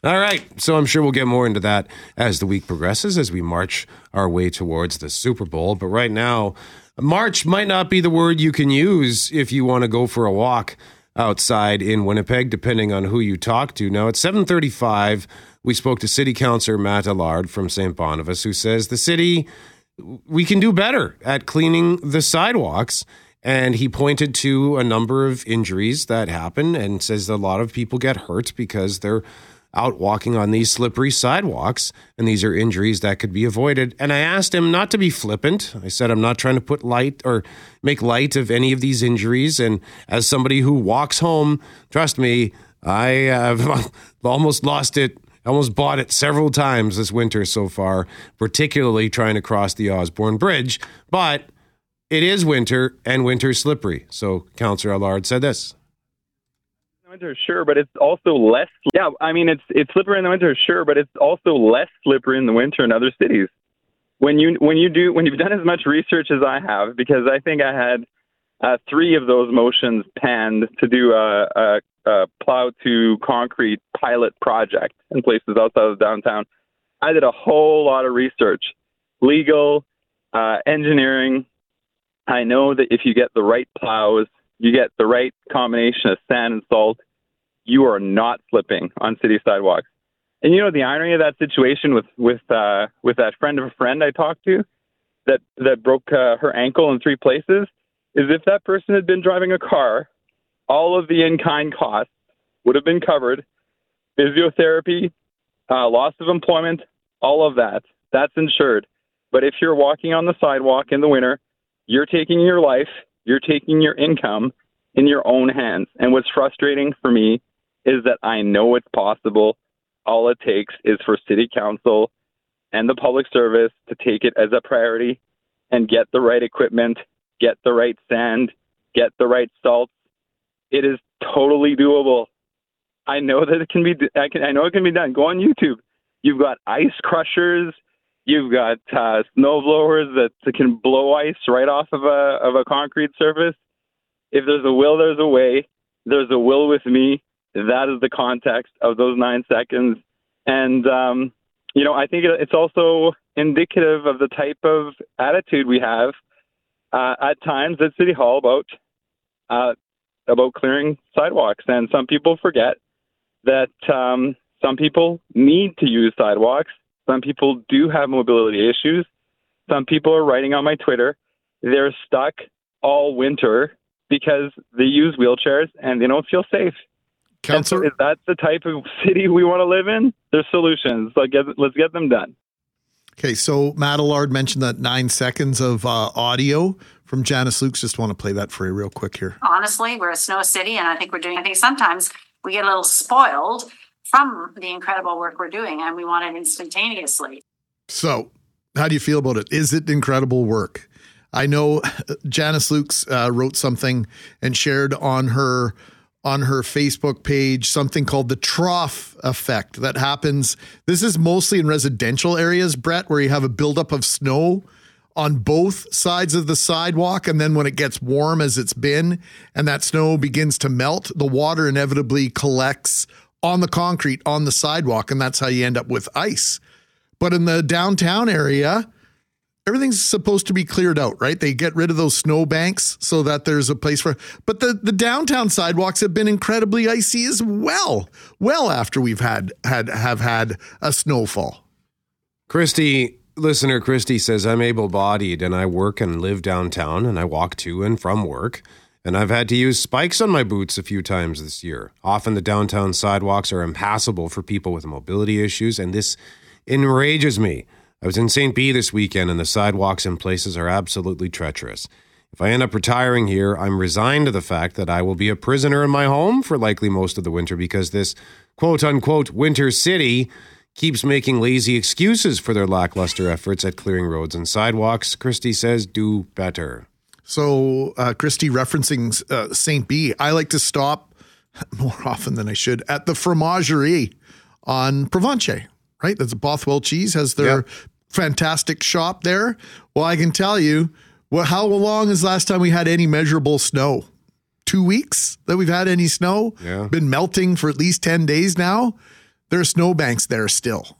All right. So I'm sure we'll get more into that as the week progresses, as we march our way towards the Super Bowl. But right now, March might not be the word you can use if you want to go for a walk outside in Winnipeg, depending on who you talk to. Now, at 735, we spoke to City Councillor Matt Allard from St. Boniface, who says the city, we can do better at cleaning the sidewalks. And he pointed to a number of injuries that happen and says a lot of people get hurt because they're out walking on these slippery sidewalks. And these are injuries that could be avoided. And I asked him not to be flippant. I said, I'm not trying to put light or make light of any of these injuries. And as somebody who walks home, trust me, I have almost lost it. Almost bought it several times this winter so far, particularly trying to cross the Osborne Bridge. But it is winter and winter's slippery. So Councillor Allard said this. Winter, sure, but it's also less. Yeah, I mean it's it's slippery in the winter, sure, but it's also less slippery in the winter in other cities. When you when you do when you've done as much research as I have, because I think I had uh, three of those motions panned to do a, a, a plow to concrete pilot project in places outside of downtown. I did a whole lot of research, legal, uh, engineering. I know that if you get the right plows, you get the right combination of sand and salt, you are not slipping on city sidewalks. And you know the irony of that situation with with uh, with that friend of a friend I talked to that that broke uh, her ankle in three places is if that person had been driving a car, all of the in-kind costs would have been covered, physiotherapy, uh, loss of employment, all of that. That's insured. But if you're walking on the sidewalk in the winter, you're taking your life, you're taking your income in your own hands. And what's frustrating for me is that I know it's possible. All it takes is for city council and the public service to take it as a priority and get the right equipment, get the right sand, get the right salt. It is totally doable. I know that it can be. I can. I know it can be done. Go on YouTube. You've got ice crushers. You've got uh, snow blowers that, that can blow ice right off of a of a concrete surface. If there's a will, there's a way. There's a will with me. That is the context of those nine seconds. And um, you know, I think it's also indicative of the type of attitude we have uh, at times at City Hall about uh, about clearing sidewalks. And some people forget that um, some people need to use sidewalks. Some people do have mobility issues. Some people are writing on my Twitter. They're stuck all winter because they use wheelchairs and they don't feel safe. Councillor, is that the type of city we want to live in? There's solutions. Like, get, let's get them done. Okay, so Matt Allard mentioned that nine seconds of uh, audio from Janice Lukes. Just want to play that for you real quick here. honestly, we're a snow city, and I think we're doing. I think sometimes we get a little spoiled from the incredible work we're doing, and we want it instantaneously. So, how do you feel about it? Is it incredible work? I know Janice Lukes uh, wrote something and shared on her on her Facebook page something called the trough effect that happens. This is mostly in residential areas, Brett, where you have a buildup of snow on both sides of the sidewalk. And then when it gets warm, as it's been, and that snow begins to melt, the water inevitably collects on the concrete on the sidewalk. And that's how you end up with ice. But in the downtown area, everything's supposed to be cleared out, right? They get rid of those snow banks so that there's a place for but the, the downtown sidewalks have been incredibly icy as well. Well after we've had had have had a snowfall. Christy, listener Christy says, I'm able bodied and I work and live downtown and I walk to and from work. And I've had to use spikes on my boots a few times this year. Often the downtown sidewalks are impassable for people with mobility issues, and this enrages me. I was in St. B this weekend, and the sidewalks in places are absolutely treacherous. If I end up retiring here, I'm resigned to the fact that I will be a prisoner in my home for likely most of the winter because this quote unquote winter city keeps making lazy excuses for their lackluster efforts at clearing roads and sidewalks. Christie says, do better. So, uh, Christy referencing uh, St. B, I like to stop more often than I should at the fromagerie on Provencher, right? That's a Bothwell cheese, has their fantastic shop there. Well, I can tell you, well, how long is the last time we had any measurable snow? Two weeks that we've had any snow. Yeah. Been melting for at least 10 days now. There are snowbanks there still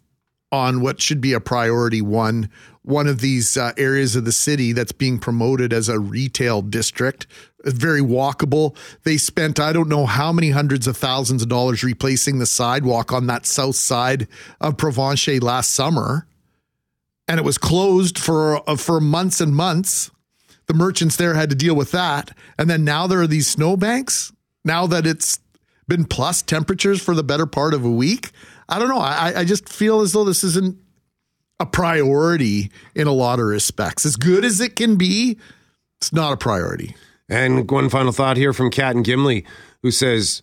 on what should be a priority one one of these uh, areas of the city that's being promoted as a retail district very walkable. They spent i don't know how many hundreds of thousands of dollars replacing the sidewalk on that south side of provencher last summer. And it was closed for uh, for months and months. The merchants there had to deal with that. And then now there are these snowbanks. Now that it's been plus temperatures for the better part of a week. I don't know. I, I just feel as though this isn't a priority in a lot of respects. As good as it can be it's not a priority And one final thought here from Kat and Gimli, who says,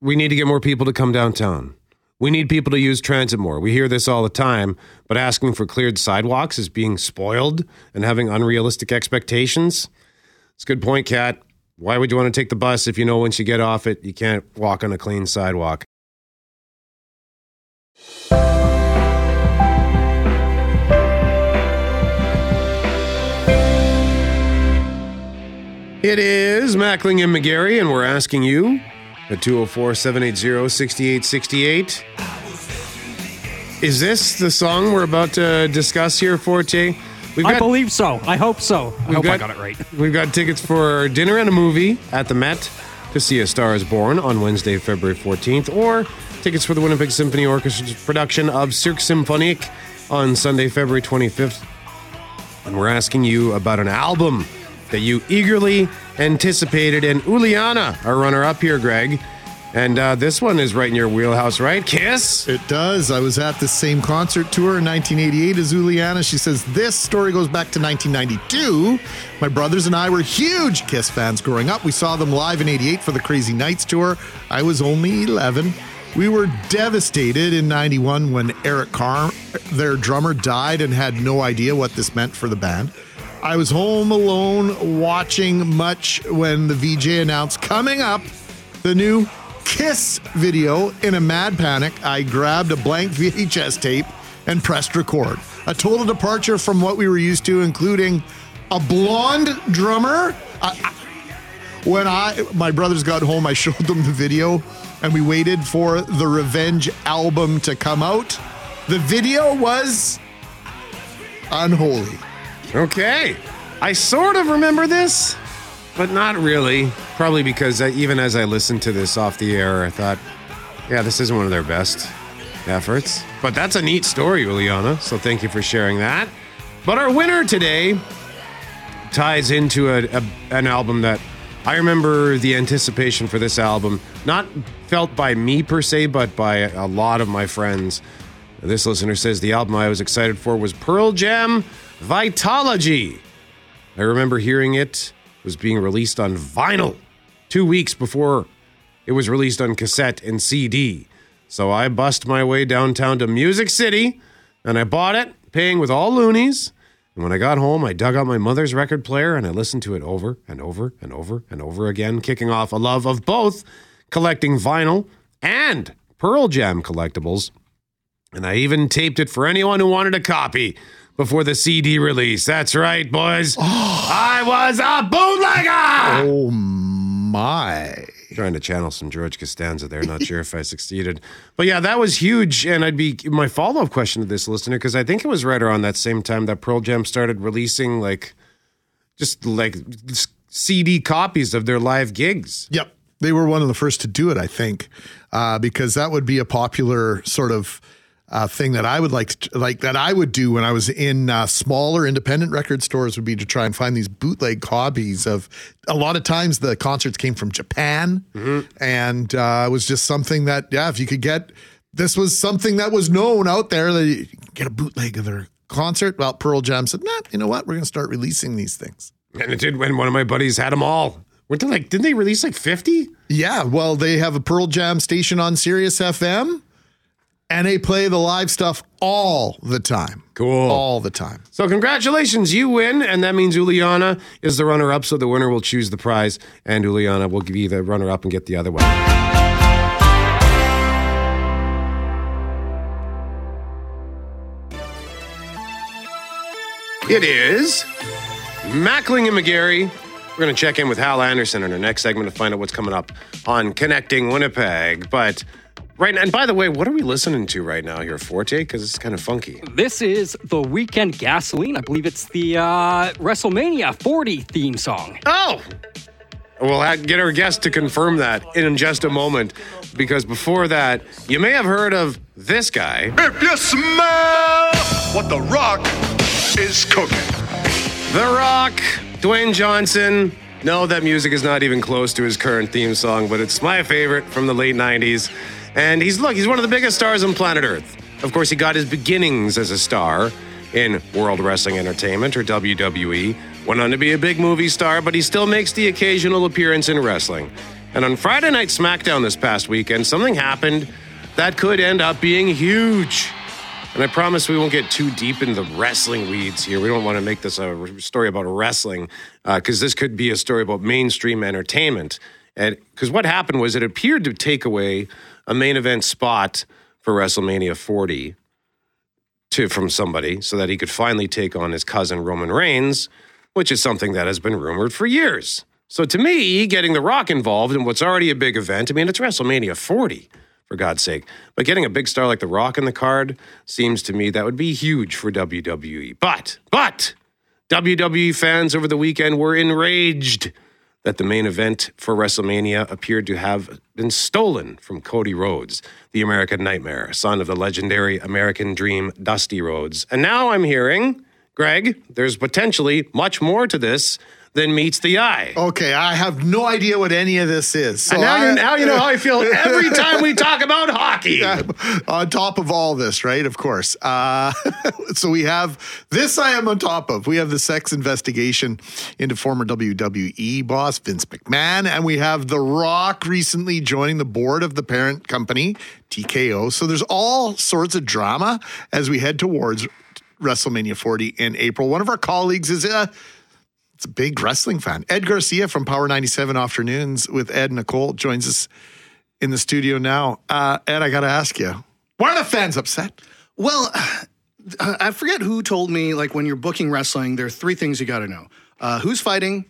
We need to get more people to come downtown. We need people to use transit more. We hear this all the time, but asking for cleared sidewalks is being spoiled and having unrealistic expectations. It's a good point, Kat. Why would you want to take the bus if you know once you get off it, you can't walk on a clean sidewalk? It is Mackling and McGarry, and we're asking you at 204 780 6868. Is this the song we're about to discuss here, Forte? We've I believe so. I hope so. I hope I got- got it right. We've got tickets for dinner and a movie at the Met to see A Star is Born on Wednesday, February 14th, or tickets for the Winnipeg Symphony Orchestra's production of Cirque Symphonique on Sunday, February 25th. And we're asking you about an album that you eagerly anticipated, and Uliana, our runner up here, Greg. And uh, this one is right in your wheelhouse, right? Kiss? It does. I was at the same concert tour in 1988 as Uliana. She says this story goes back to 1992. My brothers and I were huge Kiss fans growing up. We saw them live in 88 for the Crazy Nights tour. I was only 11. We were devastated in 91 when Eric Carr, their drummer, died and had no idea what this meant for the band. I was home alone watching much when the VJ announced coming up the new Kiss video in a mad panic. I grabbed a blank VHS tape and pressed record. A total departure from what we were used to, including a blonde drummer. I- I- when I my brothers got home, I showed them the video, and we waited for the Revenge album to come out. The video was unholy. Okay. I sort of remember this, but not really. Probably because I, even as I listened to this off the air, I thought, yeah, this isn't one of their best efforts. But that's a neat story, Juliana. So thank you for sharing that. But our winner today ties into a, a, an album that I remember the anticipation for this album, not felt by me per se, but by a lot of my friends. This listener says the album I was excited for was Pearl Jam Vitology. I remember hearing it was being released on vinyl two weeks before it was released on cassette and CD. So I bust my way downtown to Music City and I bought it, paying with all loonies. And when I got home, I dug out my mother's record player and I listened to it over and over and over and over again, kicking off a love of both collecting vinyl and Pearl Jam collectibles. And I even taped it for anyone who wanted a copy before the CD release. That's right, boys. I was a bootlegger. Oh my. Trying to channel some George Costanza there. Not sure if I succeeded. But yeah, that was huge. And I'd be my follow up question to this listener, because I think it was right around that same time that Pearl Jam started releasing like just like CD copies of their live gigs. Yep. They were one of the first to do it, I think, uh, because that would be a popular sort of uh, thing that I would like to, like that I would do when I was in uh, smaller independent record stores would be to try and find these bootleg copies of. A lot of times the concerts came from Japan, and uh, it was just something that yeah, if you could get this was something that was known out there that you get a bootleg of their concert. Well, Pearl Jam said, "Nah, you know what? We're going to start releasing these things." And it did when one of my buddies had them all. What did like didn't they release like 50? Yeah, well, they have a Pearl Jam station on Sirius FM, and they play the live stuff all the time. Cool. All the time. So congratulations, you win, and that means Uliana is the runner-up. So the winner will choose the prize, and Uliana will be the runner-up and get the other one. It is Mackling and McGarry. We're going to check in with Hal Anderson in our next segment to find out what's coming up on Connecting Winnipeg. But right and by the way, what are we listening to right now here, Forte? Because it's kind of funky. This is the Weeknd Gasoline. I believe it's the uh, WrestleMania 40 theme song. Oh! We'll get our guest to confirm that in just a moment. Because before that, you may have heard of this guy. If you smell what The Rock is cooking. The Rock, Dwayne Johnson. No, that music is not even close to his current theme song, but it's my favorite from the late 90s. And he's, look, he's one of the biggest stars on planet Earth. Of course, he got his beginnings as a star in World Wrestling Entertainment, or WWE. Went on to be a big movie star, but he still makes the occasional appearance in wrestling. And on Friday Night SmackDown this past weekend, something happened that could end up being huge. And I promise we won't get too deep in the wrestling weeds here. We don't want to make this a story about wrestling uh, because this could be a story about mainstream entertainment. And because what happened was it appeared to take away a main event spot for WrestleMania 40 to from somebody so that he could finally take on his cousin Roman Reigns, which is something that has been rumored for years. So to me, getting The Rock involved in what's already a big event, I mean, it's WrestleMania 40 for God's sake. But getting a big star like The Rock in the card seems to me that would be huge for WWE. But, but, WWE fans over the weekend were enraged that the main event for WrestleMania appeared to have been stolen from Cody Rhodes, the American Nightmare, son of the legendary American Dream Dusty Rhodes. And now I'm hearing, Greg, there's potentially much more to this than meets the eye. Okay, I have no idea what any of this is. So now, I- you, now you know how I feel every time we talk about hockey. On top of all this, right? Of course. Uh, so we have this I am on top of. We have the sex investigation into former WWE boss Vince McMahon, and we have The Rock recently joining the board of the parent company, TKO. So there's all sorts of drama as we head towards WrestleMania 40 in April. One of our colleagues is a big wrestling fan. Ed Garcia from Power 97 Afternoons with Ed Nicole joins us in the studio now. Uh, Ed, I got to ask you, why are the fans upset? Well, I forget who told me, like, when you're booking wrestling, there are three things you got to know uh, who's fighting,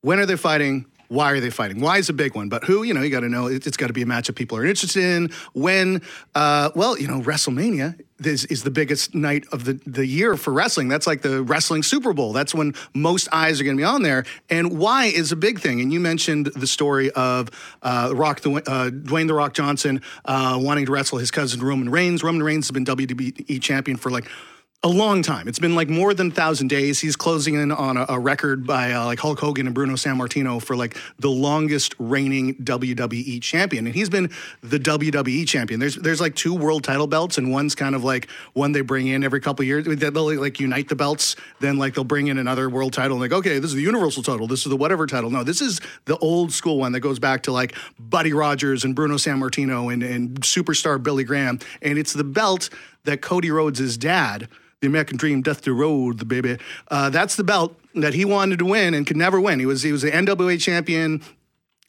when are they fighting, why are they fighting? Why is a big one, but who, you know, you got to know it, it's got to be a matchup people are interested in. When, uh, well, you know, WrestleMania is, is the biggest night of the, the year for wrestling. That's like the wrestling Super Bowl. That's when most eyes are going to be on there. And why is a big thing. And you mentioned the story of uh, Rock, the, uh, Dwayne the Rock Johnson uh, wanting to wrestle his cousin Roman Reigns. Roman Reigns has been WWE champion for like a long time. It's been like more than thousand days. He's closing in on a, a record by uh, like Hulk Hogan and Bruno Sammartino for like the longest reigning WWE champion, and he's been the WWE champion. There's there's like two world title belts, and one's kind of like one they bring in every couple years. They'll like unite the belts, then like they'll bring in another world title. And like okay, this is the Universal title. This is the whatever title. No, this is the old school one that goes back to like Buddy Rogers and Bruno Sammartino and and superstar Billy Graham, and it's the belt that Cody Rhodes' dad the American Dream, Dusty Rhodes, the baby. Uh, that's the belt that he wanted to win and could never win. He was he was the NWA champion.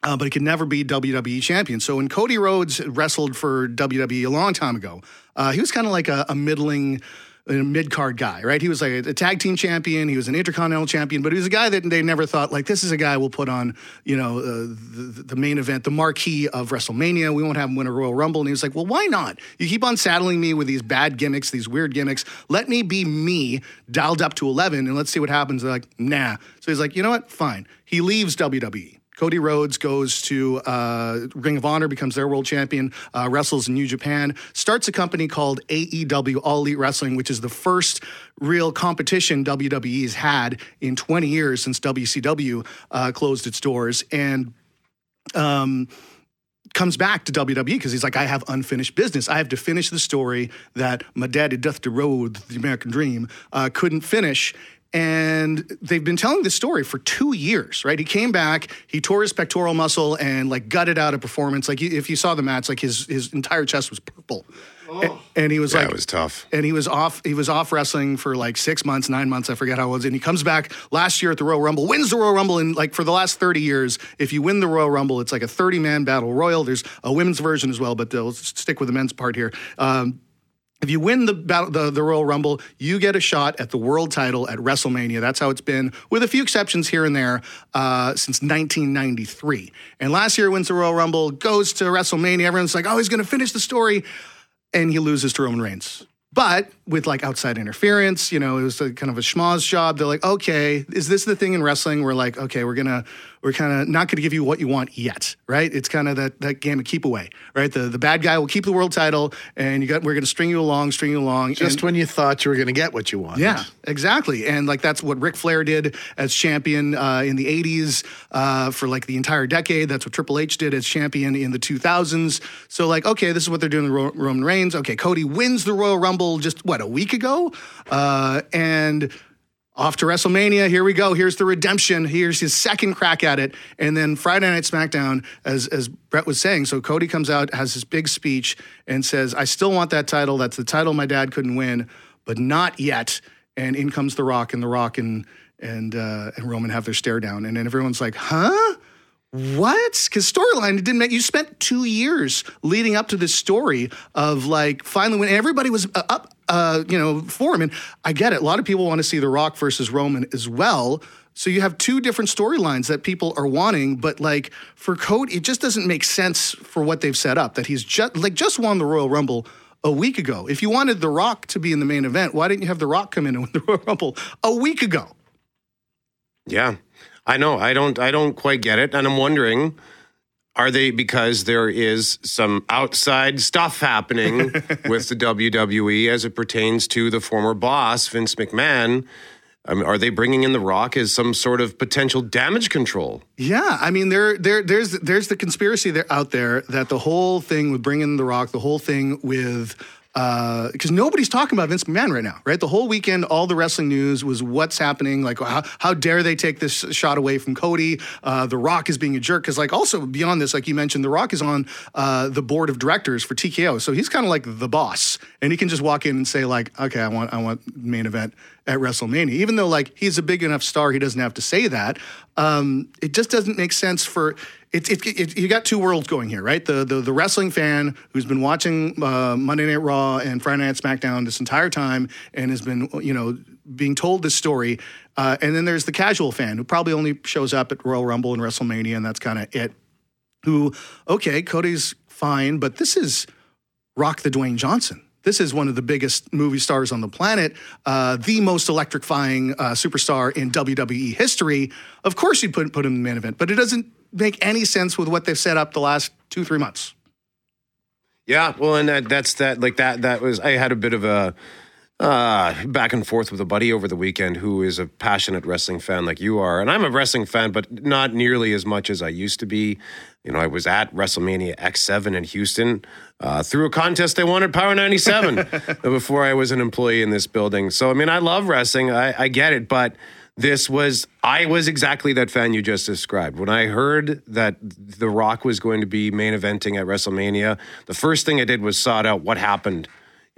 Uh, but he could never be WWE champion. So when Cody Rhodes wrestled for WWE a long time ago, uh, he was kind of like a, a middling, a mid card guy, right? He was like a, tag team champion. He was an intercontinental champion, but he was a guy that they never thought like this is a guy we'll put on, you know, uh, the, the main event, the marquee of WrestleMania. We won't have him win a Royal Rumble. And he was like, well, why not? You keep on saddling me with these bad gimmicks, these weird gimmicks. Let me be me, dialed up to eleven, and let's see what happens. They're like, nah. So he's like, you know what? Fine. He leaves WWE. Cody Rhodes goes to uh, Ring of Honor, becomes their world champion, uh, wrestles in New Japan, starts a company called AEW All Elite Wrestling, which is the first real competition WWE's had in 20 years since WCW uh, closed its doors. And um, comes back to WWE because he's like, I have unfinished business. I have to finish the story that my daddy Dusty Rhodes, the American Dream, uh, couldn't finish. And they've been telling this story for two years, right? He came back, he tore his pectoral muscle and like gutted out a performance. Like if you saw the match, like his his entire chest was purple. A- And he was Yeah, like, it was tough. and he was off. He was off wrestling for like six months, nine months. I forget how it was. And he comes back last year at the Royal Rumble, wins the Royal Rumble. And like for the last thirty years, if you win the Royal Rumble, it's like a thirty man battle royal. There's a women's version as well, but they'll stick with the men's part here. Um, If you win the, battle, the the Royal Rumble, you get a shot at the world title at WrestleMania. That's how it's been, with a few exceptions here and there, uh, since 1993. And last year, wins the Royal Rumble, goes to WrestleMania. Everyone's like, "Oh, he's going to finish the story," and he loses to Roman Reigns. But with like outside interference, you know, it was a, kind of a schmoz job. They're like, okay, is this the thing in wrestling? We're like, okay, we're gonna, we're kind of not gonna give you what you want yet, right? It's kind of that that game of keep away, right? The the bad guy will keep the world title, and you got we're gonna string you along, string you along. Just and- when you thought you were going to get what you want. yeah, exactly. And like that's what Ric Flair did as champion uh, in the 80s uh, for like the entire decade. That's what Triple H did as champion in the 2000s. So, like, okay, this is what they're doing Roman Reigns. Okay, Cody wins the Royal Rumble just, what, a week ago? Uh, and off to WrestleMania. Here we go. Here's the redemption. Here's his second crack at it. And then Friday Night SmackDown, as as Brett was saying, so Cody comes out, has his big speech, and says, "I still want that title. That's the title my dad couldn't win, but not yet." And in comes The Rock, and The Rock and and uh, and Roman have their stare down, and then everyone's like, "Huh." What? Because storyline didn't make you spent two years leading up to this story of like finally when everybody was uh, up, uh, you know, for him. And I get it. A lot of people want to see The Rock versus Roman as well. So you have two different storylines that people are wanting, but like for Cody, it just doesn't make sense for what they've set up. That he's just like just won the Royal Rumble a week ago. If you wanted The Rock to be in the main event, why didn't you have The Rock come in and win the Royal Rumble a week ago? Yeah. I know. I don't I don't quite get it. And I'm wondering, are they because there is some outside stuff happening with the WWE as it pertains to the former boss, Vince McMahon? I mean, are they bringing in The Rock as some sort of potential damage control? Yeah, I mean, there, there, there's, there's the conspiracy there out there that the whole thing with bringing The Rock, the whole thing with, because nobody's talking about Vince McMahon right now, right? The whole weekend, all the wrestling news was what's happening. Like, how, how dare they take this shot away from Cody? Uh, the Rock is being a jerk. Because, like, also beyond this, like you mentioned, The Rock is on uh, the board of directors for TKO, so he's kind of like the boss, and he can just walk in and say, like, okay, I want, I want main event at WrestleMania. Even though like he's a big enough star, he doesn't have to say that. Um, it just doesn't make sense for it, it, it, You got two worlds going here, right? The the, the wrestling fan who's been watching uh, Monday Night Raw and Friday Night SmackDown this entire time and has been you know being told this story. Uh, and then there's the casual fan who probably only shows up at Royal Rumble and WrestleMania, and that's kind of it. Who okay, Cody's fine, but this is Rock the Dwayne Johnson. This is one of the biggest movie stars on the planet, uh, the most electrifying uh, superstar in WWE history. Of course, you'd put, put him in the main event, but it doesn't make any sense with what they've set up the last two, three months. Yeah, well, and that, that's that. Like that. That was. I had a bit of a uh, back and forth with a buddy over the weekend who is a passionate wrestling fan like you are, and I'm a wrestling fan, but not nearly as much as I used to be. You know, I was at WrestleMania X7 in Houston uh, through a contest they won at Power 97 before I was an employee in this building. So, I mean, I love wrestling. I, I get it, but this was I was exactly that fan you just described. When I heard that The Rock was going to be main eventing at WrestleMania, the first thing I did was sought out what happened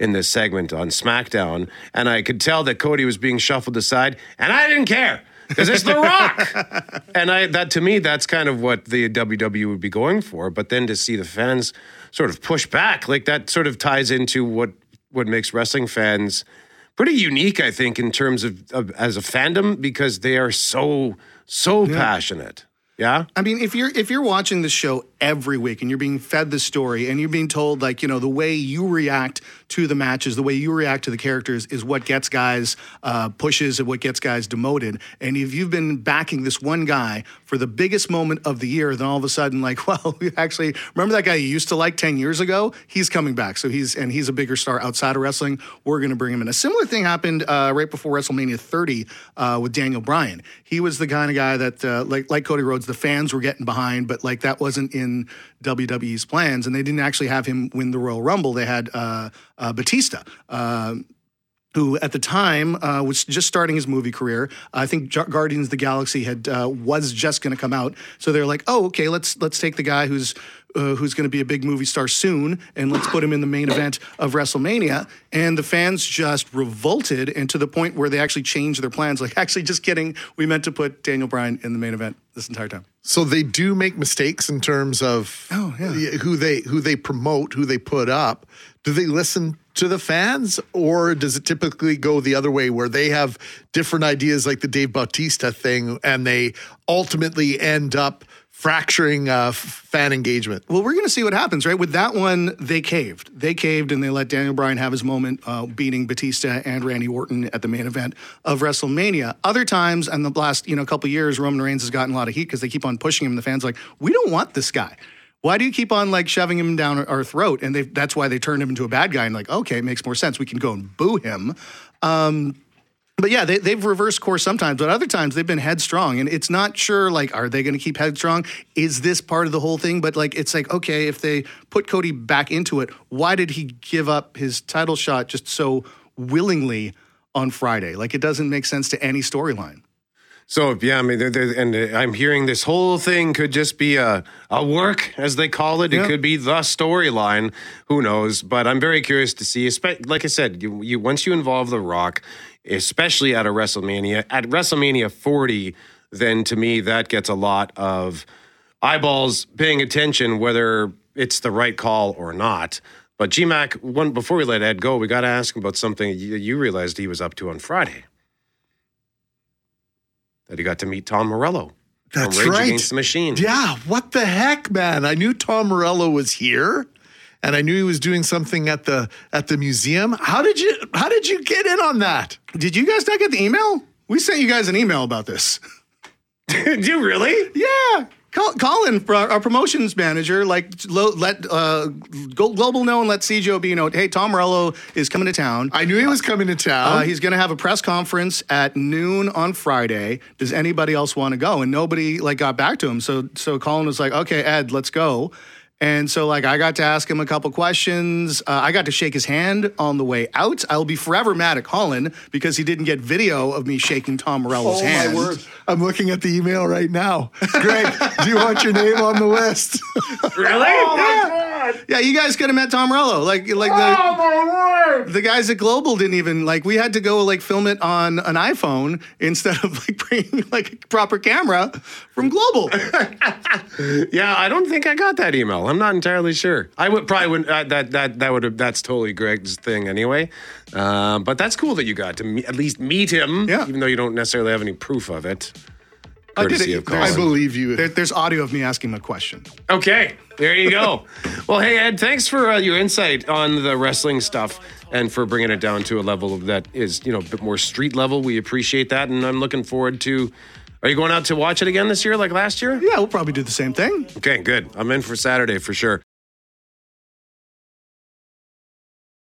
in this segment on SmackDown, and I could tell that Cody was being shuffled aside, and I didn't care because it's The Rock. and I that to me that's kind of what the WWE would be going for. But then to see the fans sort of push back, like that sort of ties into what what makes wrestling fans pretty unique, I think, in terms of, of as a fandom because they are so so passionate. Yeah. I mean, if you're if you're watching the show every week and you're being fed the story and you're being told like you know the way you react to the matches, the way you react to the characters is what gets guys uh, pushes and what gets guys demoted. And if you've been backing this one guy for the biggest moment of the year, then all of a sudden like, well, we actually remember that guy you used to like ten years ago. He's coming back, so he's and he's a bigger star outside of wrestling. We're going to bring him in. A similar thing happened uh, right before WrestleMania 30 uh, with Daniel Bryan. He was the kind of guy that uh, like like Cody Rhodes, the fans were getting behind, but like that wasn't in WWE's plans, and they didn't actually have him win the Royal Rumble. They had uh, uh, Batista. Um who at the time uh, was just starting his movie career. I think Guardians of the Galaxy had uh, was just going to come out, so they're like, "Oh, okay, let's let's take the guy who's uh, who's going to be a big movie star soon, and let's put him in the main event of WrestleMania." And the fans just revolted, and to the point where they actually changed their plans. Like, actually, just kidding, we meant to put Daniel Bryan in the main event this entire time. So they do make mistakes in terms of Oh, yeah. who they who they promote, who they put up. Do they listen to the fans, or does it typically go the other way where they have different ideas, like the Dave Bautista thing, and they ultimately end up fracturing uh, fan engagement? Well, we're going to see what happens, right? With that one, they caved. They caved and they let Daniel Bryan have his moment uh, beating Batista and Randy Orton at the main event of WrestleMania. Other times, and the last you know couple years, Roman Reigns has gotten a lot of heat because they keep on pushing him. And the fans like, we don't want this guy. Why do you keep on like shoving him down our- our throat? And they, that's why they turned him into a bad guy. And like, okay, it makes more sense. We can go and boo him. Um, but yeah, they, they've reversed course sometimes, but other times they've been headstrong. And it's not sure, like, are they going to keep headstrong? Is this part of the whole thing? But like, it's like, okay, if they put Cody back into it, why did he give up his title shot just so willingly on Friday? Like, it doesn't make sense to any storyline. So yeah, I mean, there there- and uh, I'm hearing this whole thing could just be a a work, as they call it. It could be the storyline. Who knows? But I'm very curious to see. Like I said, you, you once you involve The Rock, especially at a WrestleMania, at WrestleMania 40, then to me that gets a lot of eyeballs paying attention, whether it's the right call or not. But GMAC, one before we let Ed go, we got to ask him about something you realized he was up to on Friday that he got to meet Tom Morello That's Rage right. Against the Machine. Yeah, what the heck, man? I knew Tom Morello was here, and I knew he was doing something at the at the museum. How did you How did you get in on that? Did you guys not get the email? We sent you guys an email about this. Did you really? Yeah. Col- Colin, our promotions manager, like let uh, Global know and let CJOB know. Hey, Tom Morello is coming to town. I knew he was coming to town. Uh, he's going to have a press conference at noon on Friday. Does anybody else want to go? And nobody like got back to him. So so Colin was like, okay, Ed, let's go. And so like I got to ask him a couple questions. Uh, I got to shake his hand on the way out. I will be forever mad at Colin because he didn't get video of me shaking Tom Morello's oh hand. my word! I'm looking at the email right now. Greg, do you want your name on the list? Really? yeah. Yeah, you guys could have met Tom Morello. Like like the Oh, my the guys at Global didn't even like we had to go like film it on an iPhone instead of like bringing like a proper camera from Global. Yeah, I don't think I got that email. I'm not entirely sure. I would probably wouldn't. Uh, that that that would have. That's totally Greg's thing anyway. Um, but that's cool that you got to me- at least meet him, Yeah. even though you don't necessarily have any proof of it. I did it. of There's- I believe you. There, there's audio of me asking him a question. Okay, there you go. well, hey Ed, thanks for uh, your insight on the wrestling stuff and for bringing it down to a level that is you know a bit more street level. We appreciate that, and I'm looking forward to. Are you going out to watch it again this year, like last year? Yeah, we'll probably do the same thing. Okay, good. I'm in for Saturday for sure.